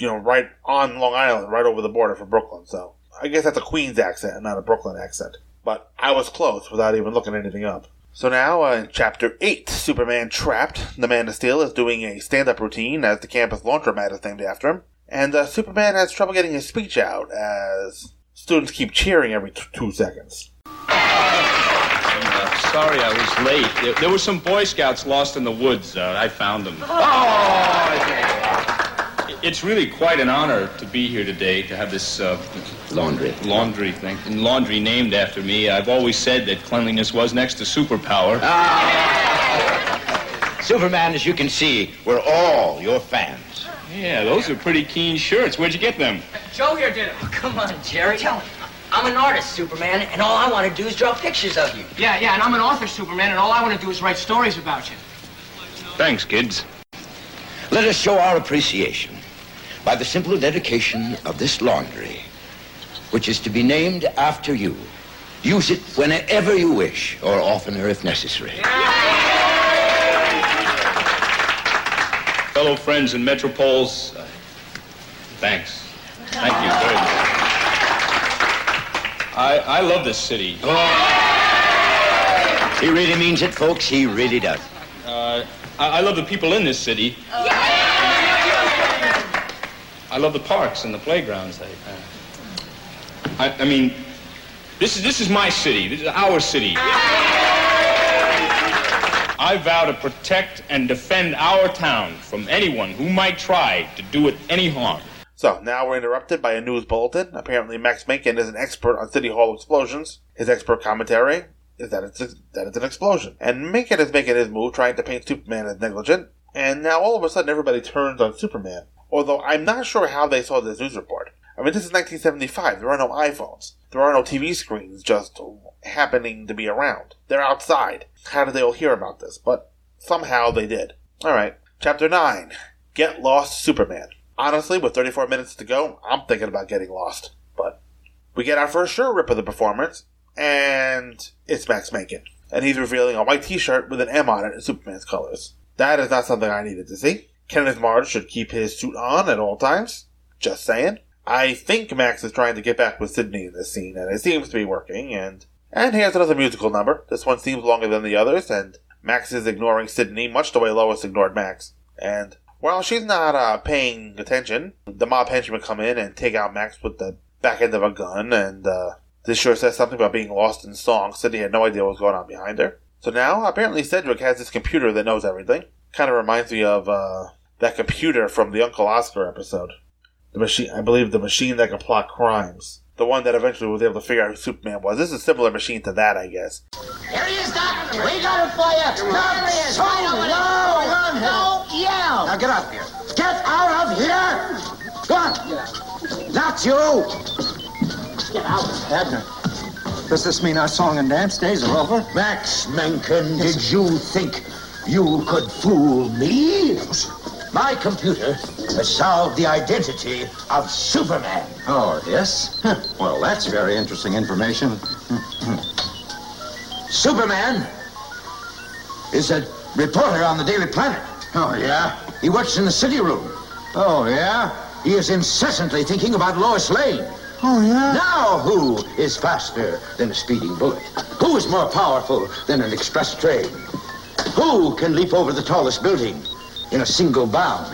you know, right on Long Island, right over the border from Brooklyn. So I guess that's a Queens accent and not a Brooklyn accent. But I was close without even looking anything up. So now, uh, in Chapter 8, Superman Trapped, the Man of Steel is doing a stand up routine as the campus laundromat is named after him. And uh, Superman has trouble getting his speech out as students keep cheering every t- two seconds. Uh, sorry I was late. There, there, were some Boy Scouts lost in the woods. Uh, I found them. Oh, it's really quite an honor to be here today to have this uh, laundry laundry thing and laundry named after me. I've always said that cleanliness was next to superpower. Ah. Superman, as you can see, we're all your fans. Yeah, those are pretty keen shirts. Where'd you get them? Joe here did it. Oh, come on, Jerry. Tell him. I'm an artist, Superman, and all I want to do is draw pictures of you. Yeah, yeah, and I'm an author, Superman, and all I want to do is write stories about you. Thanks, kids. Let us show our appreciation by the simple dedication of this laundry, which is to be named after you. Use it whenever you wish, or oftener if necessary. fellow friends in Metropolis, uh, thanks. Thank you very much. I, I love this city. He really means it, folks. He really does. Uh, I, I love the people in this city. I love the parks and the playgrounds. I, I, I mean, this is this is my city. This is our city. I vow to protect and defend our town from anyone who might try to do it any harm. So now we're interrupted by a news bulletin. Apparently, Max Mencken is an expert on City Hall explosions. His expert commentary is that it's a, that it's an explosion, and Mencken is making his move, trying to paint Superman as negligent. And now all of a sudden, everybody turns on Superman. Although I'm not sure how they saw this news report. I mean, this is 1975. There are no iPhones. There are no TV screens just happening to be around. They're outside. How did they all hear about this? But somehow they did. Alright. Chapter 9 Get Lost Superman. Honestly, with 34 minutes to go, I'm thinking about getting lost. But we get our first sure rip of the performance, and it's Max Mencken. And he's revealing a white t shirt with an M on it in Superman's colors. That is not something I needed to see. Kenneth Mars should keep his suit on at all times. Just saying. I think Max is trying to get back with Sydney in this scene, and it seems to be working, and and here's another musical number. This one seems longer than the others, and Max is ignoring Sydney much the way Lois ignored Max. And while she's not uh, paying attention, the mob henchmen come in and take out Max with the back end of a gun, and uh, this sure says something about being lost in song. Sydney had no idea what was going on behind her. So now, apparently, Sedgwick has this computer that knows everything. Kind of reminds me of uh, that computer from the Uncle Oscar episode. The machine, I believe, the machine that can plot crimes. The one that eventually was able to figure out who Superman was. This is a similar machine to that, I guess. Here he is, Doc. We got it for you. There he is. Right on. Don't yell. Now get out of here. Get out of here. Go on. Not you. Get out. Abner, does this mean our song and dance days are over? Max Mencken, did you think you could fool me? My computer has solved the identity of Superman. Oh, yes? Well, that's very interesting information. Superman is a reporter on the Daily Planet. Oh, yeah? He works in the city room. Oh, yeah? He is incessantly thinking about Lois Lane. Oh, yeah? Now, who is faster than a speeding bullet? Who is more powerful than an express train? Who can leap over the tallest building in a single bound?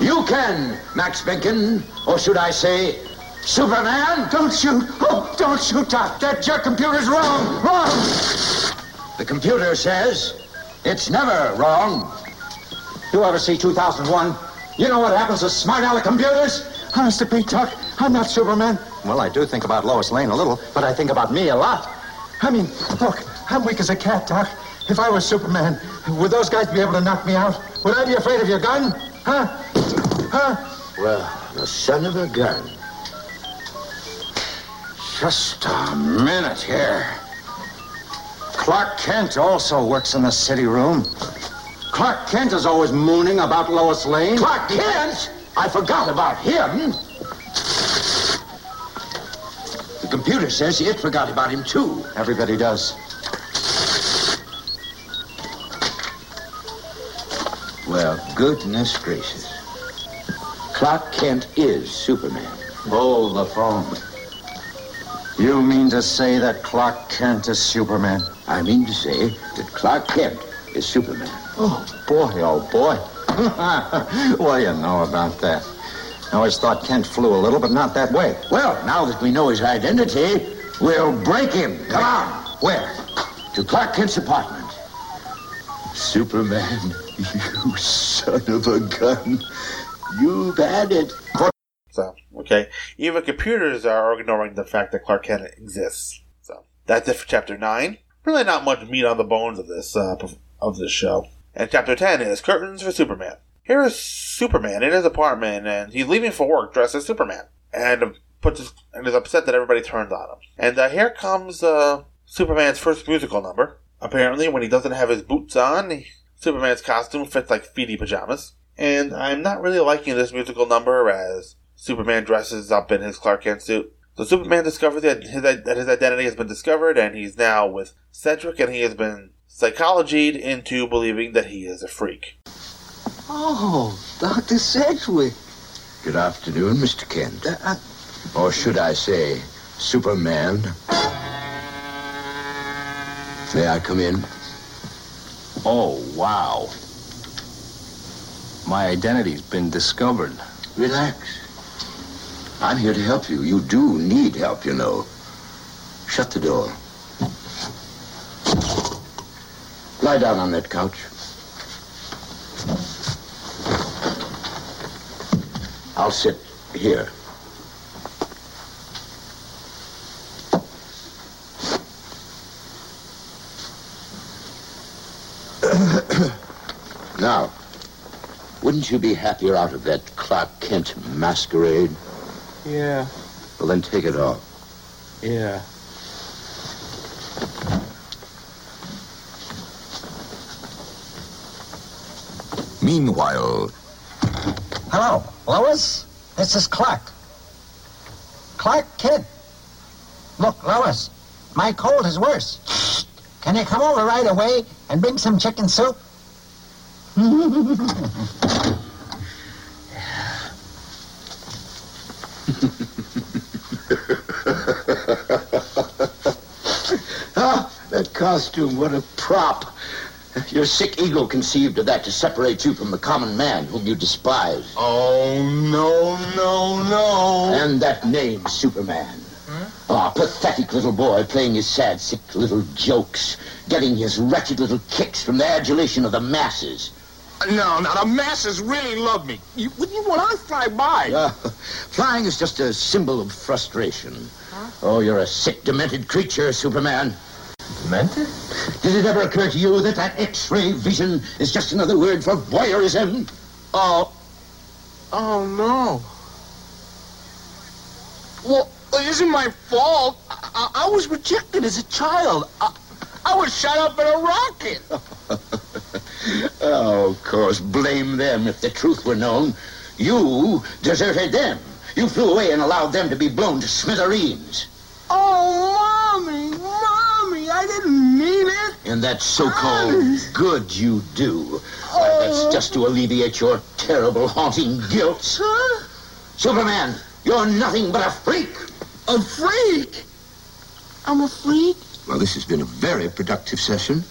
You can, Max Mencken, or should I say, Superman? Don't shoot! Oh, don't shoot, Doc! That your computer's wrong! Wrong! The computer says it's never wrong. You ever see 2001? You know what happens to smart aleck computers? Honest to Pete, Doc, I'm not Superman. Well, I do think about Lois Lane a little, but I think about me a lot. I mean, look, I'm weak as a cat, Doc. If I was Superman, would those guys be able to knock me out? Would I be afraid of your gun? Huh? Huh? Well, the son of a gun. Just a minute here. Clark Kent also works in the city room. Clark Kent is always mooning about Lois Lane. Clark Kent? I forgot about him. The computer says it forgot about him, too. Everybody does. Well, goodness gracious. Clark Kent is Superman. Hold the phone. You mean to say that Clark Kent is Superman? I mean to say that Clark Kent is Superman. Oh, boy, oh, boy. what do you know about that? I always thought Kent flew a little, but not that way. Well, now that we know his identity, we'll break him. Come on. Where? To Clark Kent's apartment. Superman, you son of a gun. You've had it. So, okay. Even computers are ignoring the fact that Clark Kent exists. So, that's it for chapter 9. Really not much meat on the bones of this, uh, of this show. And chapter 10 is Curtains for Superman. Here is Superman in his apartment, and he's leaving for work dressed as Superman. And puts his, and is upset that everybody turned on him. And uh, here comes uh, Superman's first musical number. Apparently, when he doesn't have his boots on, he, Superman's costume fits like feety pajamas. And I'm not really liking this musical number as Superman dresses up in his Clark Kent suit. So Superman discovers that his, that his identity has been discovered, and he's now with Sedgwick, and he has been psychologied into believing that he is a freak. Oh, Dr. Sedgwick. Good afternoon, Mr. Kent. Uh, uh, or should I say, Superman? May I come in? Oh, wow. My identity's been discovered. Relax. I'm here to help you. You do need help, you know. Shut the door. Lie down on that couch. I'll sit here. Now, wouldn't you be happier out of that Clark Kent masquerade? Yeah, Well, then take it off. yeah. Meanwhile, Hello, Lois. This is Clark. Clark Kent. Look, Lois, my cold is worse. Can you come over right away and bring some chicken soup? Ah, that costume, what a prop. Your sick ego conceived of that to separate you from the common man whom you despise. Oh, no, no, no. And that name, Superman. Ah, pathetic little boy playing his sad, sick little jokes, getting his wretched little kicks from the adulation of the masses. No, no, the masses really love me. You, when you want I fly by. Ah, flying is just a symbol of frustration. Oh, you're a sick, demented creature, Superman. Demented? Did it ever occur to you that that X-ray vision is just another word for voyeurism? Oh. Oh, no. Well, it isn't my fault. I, I, I was rejected as a child. I, I was shot up in a rocket. Oh, of course, blame them if the truth were known. You deserted them. You flew away and allowed them to be blown to smithereens. Oh, Mommy, Mommy, I didn't mean it. And that so-called good you do. Why, that's oh. just to alleviate your terrible haunting guilt. Superman, you're nothing but a freak. A freak? I'm a freak? Well, this has been a very productive session.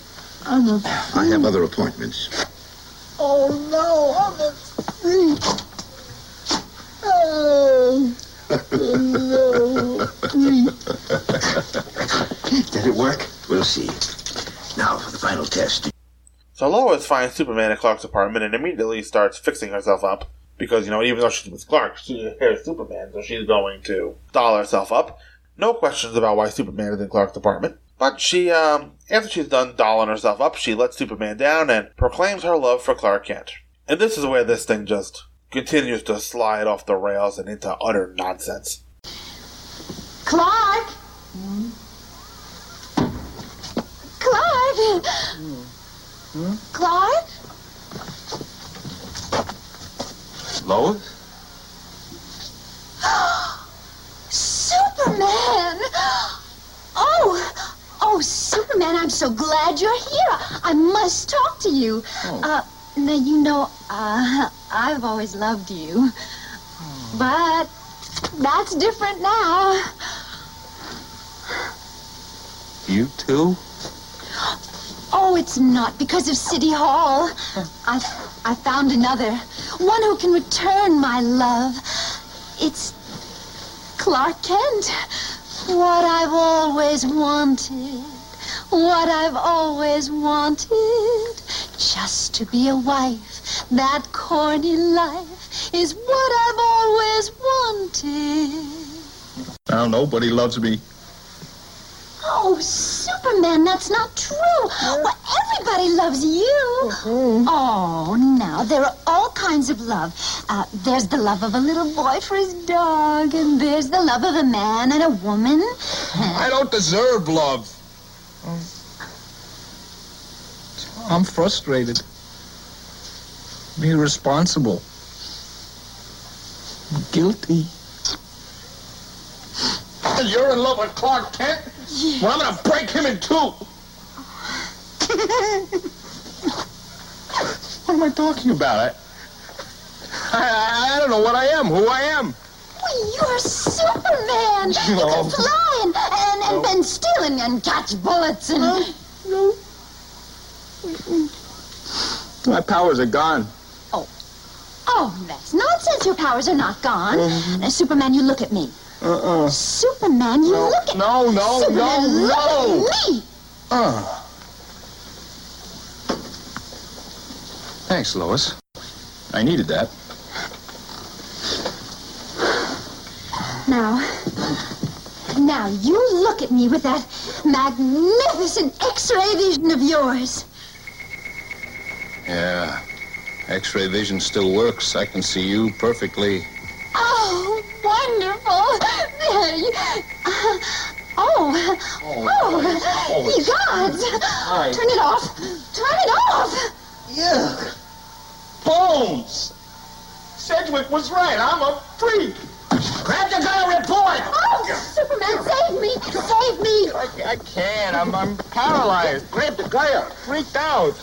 I'm a I have other appointments. Oh, no, I'm a freak. Oh, no, freak. Did it work? We'll see. Now for the final test. So Lois finds Superman at Clark's apartment and immediately starts fixing herself up. Because, you know, even though she's with Clark, she hears Superman, so she's going to doll herself up. No questions about why Superman is in Clark's apartment. But she, um, after she's done dolling herself up, she lets Superman down and proclaims her love for Clark Kent. And this is where this thing just continues to slide off the rails and into utter nonsense. Clark! Clark! Clark? Lois? Superman! Oh, oh, Superman, I'm so glad you're here. I must talk to you. Uh, now, you know, uh, I've always loved you. But that's different now. You too? Oh, it's not because of City Hall. I, I found another. One who can return my love. It's Clark Kent. What I've always wanted. What I've always wanted. Just to be a wife. That corny life is what I've always wanted. Now nobody loves me. Oh, Superman, that's not true. Well, everybody loves you. Oh, now, there are all kinds of love. Uh, there's the love of a little boy for his dog, and there's the love of a man and a woman. I don't deserve love. I'm frustrated. I'm irresponsible. I'm guilty. You're in love with Clark Kent? Well, I'm gonna break him in two. What am I talking about? I, I, I don't know what I am, who I am. Well, you're Superman. You No. can fly and, and, and, and steal and, and catch bullets and... No. My powers are gone. Oh, Oh, that's nonsense. Your powers are not gone. Mhm. Now, Superman, you look at me. Uh-uh. Superman, you No, look at no, no, Superman, no, no. at me. Oh. Thanks, Lois. I needed that. Now, now you look at me with that magnificent X-ray vision of yours. Yeah. X-ray vision still works. I can see you perfectly. Oh, wonderful! There you. Uh, oh, oh, you gods! Hi. Turn it off! Turn it off! Yuck. Bones! Sedgwick was right. I'm a freak. Grab the guy report. Oh, Superman, save me! Save me! I, I can't. I'm, I'm paralyzed. Grab the guy. Freaked out.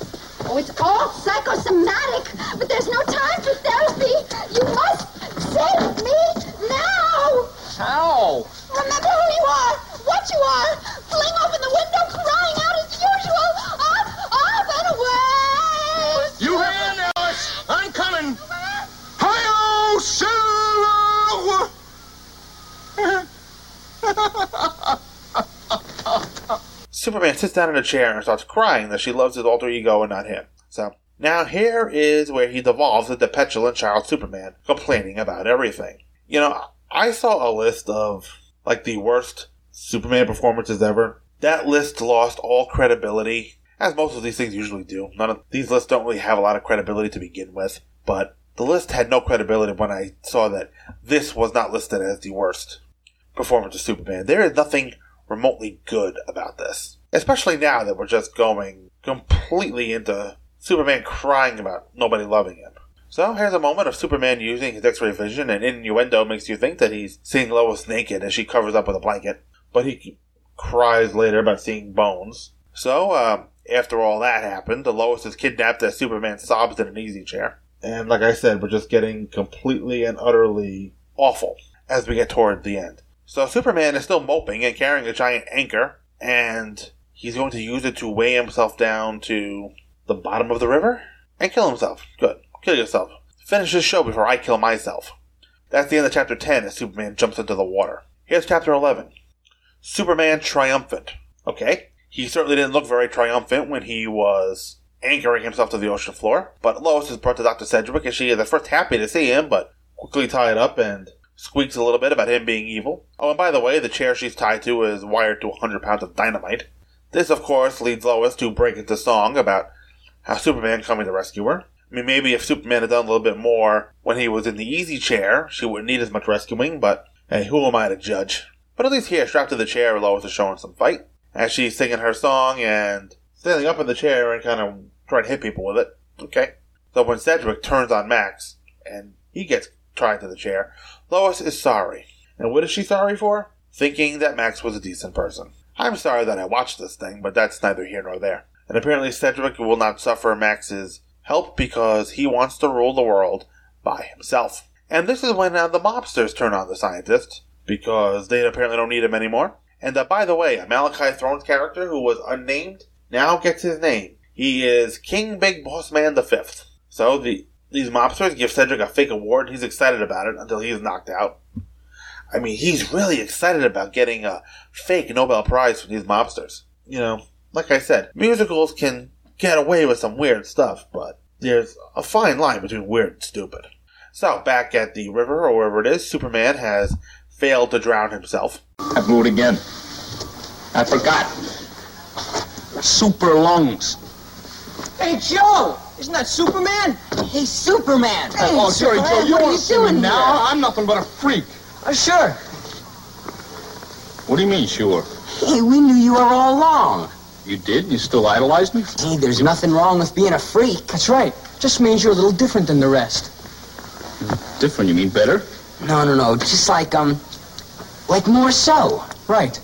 Oh, it's all psychosomatic, but there's no time for therapy. You must save me now! How? Remember who you are, what you are. Fling open the window, crying out as usual. Up, up, and away! You hear, Alice? I'm coming. Hi-yo, Silver! Superman sits down in a chair and starts crying that she loves his alter ego and not him. So, now here is where he devolves into petulant child Superman, complaining about everything. You know, I saw a list of, like, the worst Superman performances ever. That list lost all credibility, as most of these things usually do. None of these lists don't really have a lot of credibility to begin with, but the list had no credibility when I saw that this was not listed as the worst performance of Superman. There is nothing remotely good about this. Especially now that we're just going completely into Superman crying about nobody loving him. So here's a moment of Superman using his X-ray vision, and innuendo makes you think that he's seeing Lois naked as she covers up with a blanket, but he cries later about seeing bones. So uh, after all that happened, Lois is kidnapped as Superman sobs in an easy chair, and like I said, we're just getting completely and utterly awful as we get toward the end. So Superman is still moping and carrying a giant anchor, and he's going to use it to weigh himself down to the bottom of the river and kill himself. Good. Kill yourself. Finish this show before I kill myself. That's the end of chapter 10 as Superman jumps into the water. Here's chapter 11. Superman triumphant. Okay. He certainly didn't look very triumphant when he was anchoring himself to the ocean floor, but Lois is brought to Dr. Sedgwick and she is at first happy to see him, but quickly tied up and squeaks a little bit about him being evil. Oh, and by the way, the chair she's tied to is wired to 100 pounds of dynamite. This, of course, leads Lois to break into song about how Superman coming to rescue her. I mean, maybe if Superman had done a little bit more when he was in the easy chair, she wouldn't need as much rescuing, but hey, who am I to judge? But at least here, strapped to the chair, Lois is showing some fight. As she's singing her song and standing up in the chair and kind of trying to hit people with it. Okay. So when Sedgwick turns on Max and he gets tied to the chair, Lois is sorry. And what is she sorry for? Thinking that Max was a decent person. I'm sorry that I watched this thing, but that's neither here nor there. And apparently Sedgwick will not suffer Max's help because he wants to rule the world by himself. And this is when uh, the mobsters turn on the scientist because they apparently don't need him anymore. And uh, by the way, a Malachi Thrones character who was unnamed now gets his name. He is King Big Boss Man the Fifth. So the these mobsters give Sedgwick a fake award. He's excited about it until he's knocked out. I mean, he's really excited about getting a fake Nobel Prize from these mobsters. You know, like I said, musicals can get away with some weird stuff, but there's a fine line between weird and stupid. So, back at the river, or wherever it is, Superman has failed to drown himself. I blew it again. I forgot. Super lungs. Hey, Joe! Isn't that Superman? Hey, Superman! Hey, oh, sorry, Joe. You what are you to see me doing now? here? I'm nothing but a freak. Uh, sure. What do you mean, sure? Hey, we knew you were all along. You did? You still idolize me? Hey, there's nothing wrong with being a freak. That's right. Just means you're a little different than the rest. Different, you mean better? No, no, no. Just like, um, like more so. Right.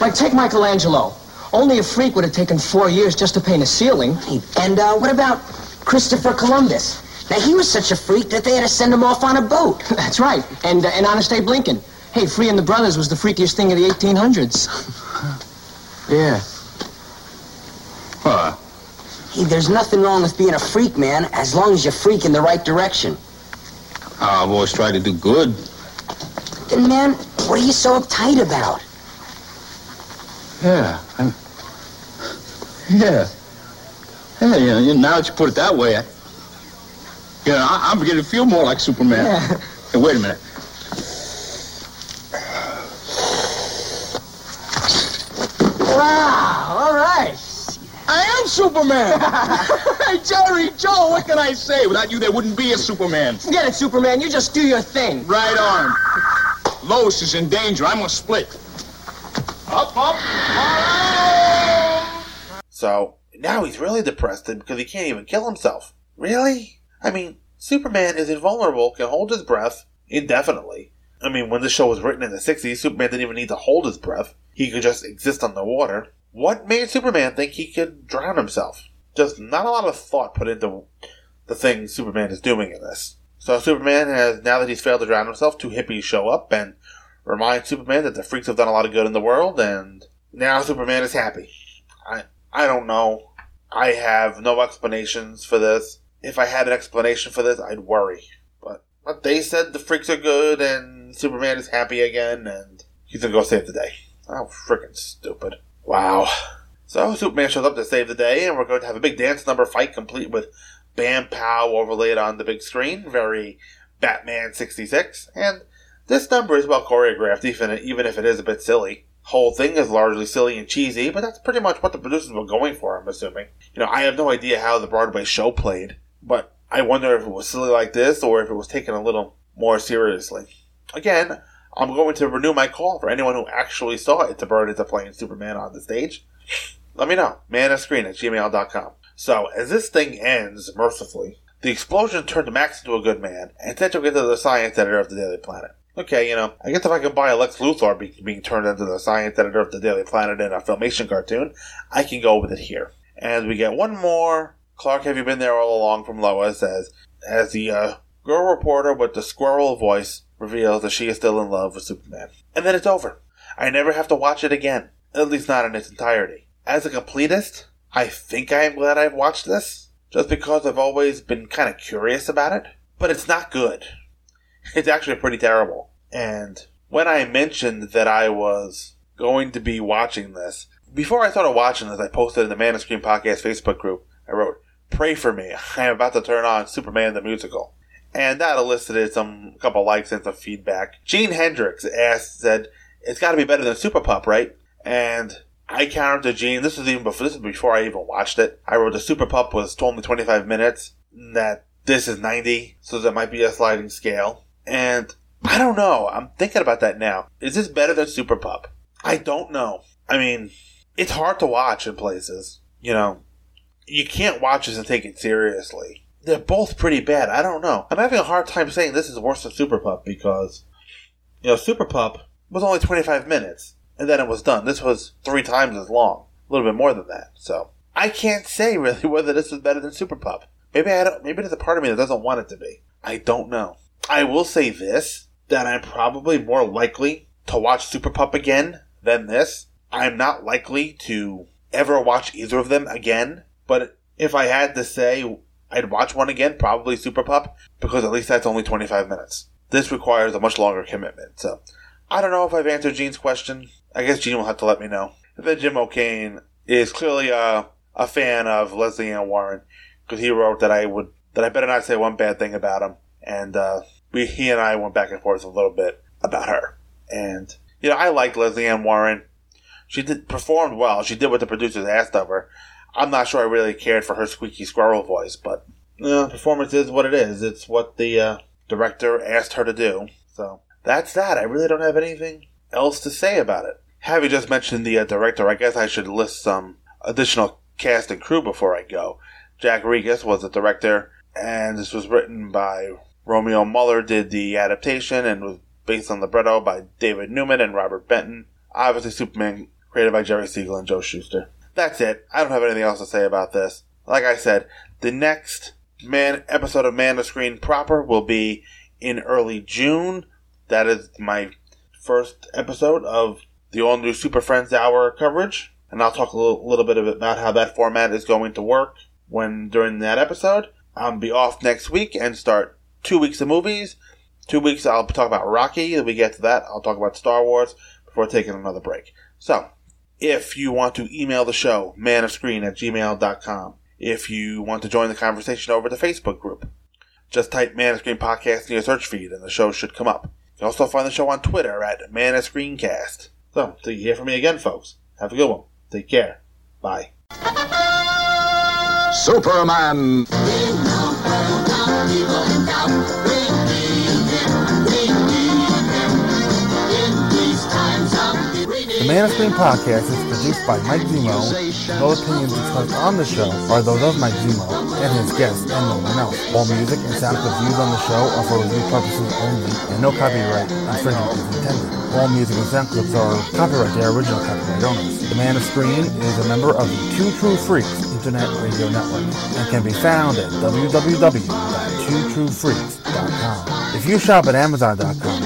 Like, take Michelangelo. Only a freak would have taken four years just to paint a ceiling. And, uh, what about Christopher Columbus. Now, he was such a freak that they had to send him off on a boat. That's right. And, uh, and Honest Abe Lincoln. Hey, freeing the brothers was the freakiest thing of the 1800s. Yeah. Huh. Hey, there's nothing wrong with being a freak, man, as long as you freak in the right direction. I've always tried to do good. Then, man, what are you so uptight about? Yeah. I'm... Yeah. Yeah, you know, now that you put it that way, I... You know, I, I'm beginning to feel more like Superman. Yeah. Hey, wait a minute. Wow, all right. I am Superman! hey, Jerry, Joe, what can I say? Without you, there wouldn't be a Superman. Forget it, Superman. You just do your thing. Right on. Lois is in danger. I'm gonna split. Up, up. So now he's really depressed because he can't even kill himself. Really? I mean, Superman is invulnerable, can hold his breath indefinitely. I mean, when the show was written in the 60s, Superman didn't even need to hold his breath. He could just exist on the water. What made Superman think he could drown himself? Just not a lot of thought put into the thing Superman is doing in this. So Superman has, now that he's failed to drown himself, two hippies show up and remind Superman that the freaks have done a lot of good in the world, and now Superman is happy. I I don't know. I have no explanations for this. If I had an explanation for this, I'd worry. But, but they said the freaks are good and Superman is happy again and he's gonna go save the day. Oh, freaking stupid. Wow. So Superman shows up to save the day and we're going to have a big dance number fight complete with Bam Pow overlaid on the big screen. Very Batman 66. And this number is well choreographed, even, even if it is a bit silly whole thing is largely silly and cheesy, but that's pretty much what the producers were going for, I'm assuming. You know, I have no idea how the Broadway show played, but I wonder if it was silly like this or if it was taken a little more seriously. Again, I'm going to renew my call for anyone who actually saw It's a Bird, It's a Plane Superman on the stage. Let me know. Man of screen at gmail.com. So, as this thing ends, mercifully, the explosion turned Max into a good man and sent him into the science editor of the Daily Planet. Okay, you know, I guess if I can buy a Lex Luthor be- being turned into the science editor of the Daily Planet in a Filmation cartoon, I can go with it here. And we get one more. Clark, have you been there all along from Lois as, as the uh, girl reporter with the squirrel voice reveals that she is still in love with Superman. And then it's over. I never have to watch it again, at least not in its entirety. As a completist, I think I am glad I've watched this, just because I've always been kind of curious about it. But it's not good. It's actually pretty terrible. And when I mentioned that I was going to be watching this, before I started watching this, I posted in the Man of Screen Podcast Facebook group, I wrote, Pray for me. I am about to turn on Superman the Musical. And that elicited some a couple likes and some feedback. Gene Hendricks asked, said, It's got to be better than Super Pup, right? And I countered to Gene. This was even before. This was before I even watched it. I wrote the Super Pup was only 25 minutes. That this is 90, so that might be a sliding scale. And I don't know. I'm thinking about that now. Is this better than Super Pup? I don't know. I mean, it's hard to watch in places. You know, you can't watch this and take it seriously. They're both pretty bad. I don't know. I'm having a hard time saying this is worse than Super Pup because, you know, Super Pup was only 25 minutes and then it was done. This was three times as long, a little bit more than that. So I can't say really whether this is better than Super Pup. Maybe I don't. Maybe there's a part of me that doesn't want it to be. I don't know. I will say this: that I'm probably more likely to watch Super Pup again than this. I'm not likely to ever watch either of them again. But if I had to say, I'd watch one again, probably Super Pup, because at least that's only 25 minutes. This requires a much longer commitment. So I don't know if I've answered Gene's question. I guess Gene will have to let me know. Then Jim O'Kane is clearly a, a fan of Lesley Ann Warren because he wrote that I would that I better not say one bad thing about him, and uh, we he and I went back and forth a little bit about her. And you know, I liked Lesley Ann Warren. She did performed well. She did what the producers asked of her. I'm not sure I really cared for her squeaky squirrel voice, but you know, performance is what it is. It's what the uh, director asked her to do. So that's that. I really don't have anything else to say about it. Having just mentioned the uh, director, I guess I should list some additional cast and crew before I go. Jack Regas was the director, and this was written by Romeo Muller, did the adaptation, and was based on libretto by David Newman and Robert Benton. Obviously, Superman created by Jerry Siegel and Joe Shuster. That's it. I don't have anything else to say about this. like I said, the next man episode of Man of Screen proper will be in early June. That is my first episode of the all new Super Friends Hour coverage, and I'll talk a little, little bit about how that format is going to work when during that episode. I'll be off next week and start two weeks of movies. Two weeks I'll talk about Rocky. Then we get to that, I'll talk about Star Wars before taking another break. So, if you want to email the show, manofscreen at gmail.com. If you want to join the conversation over the Facebook group, just type Man of Screen Podcast in your search feed and the show should come up. You can also find the show on Twitter at Man of Screencast. So, till you hear from me again, folks, have a good one. Take care. Bye. Superman. The Man of Screen podcast is produced by Mike Zemo. All opinions expressed on the show are those of Mike Zemo and his guests and no one else. All music and sound clips used on the show are for review purposes only, and no copyright infringement is intended. All music and sound clips are copyright their original copyright owners. The Man of Screen is a member of the Two True Freaks Internet Radio Network and can be found at www.twotruefreaks.com. If you shop at Amazon.com,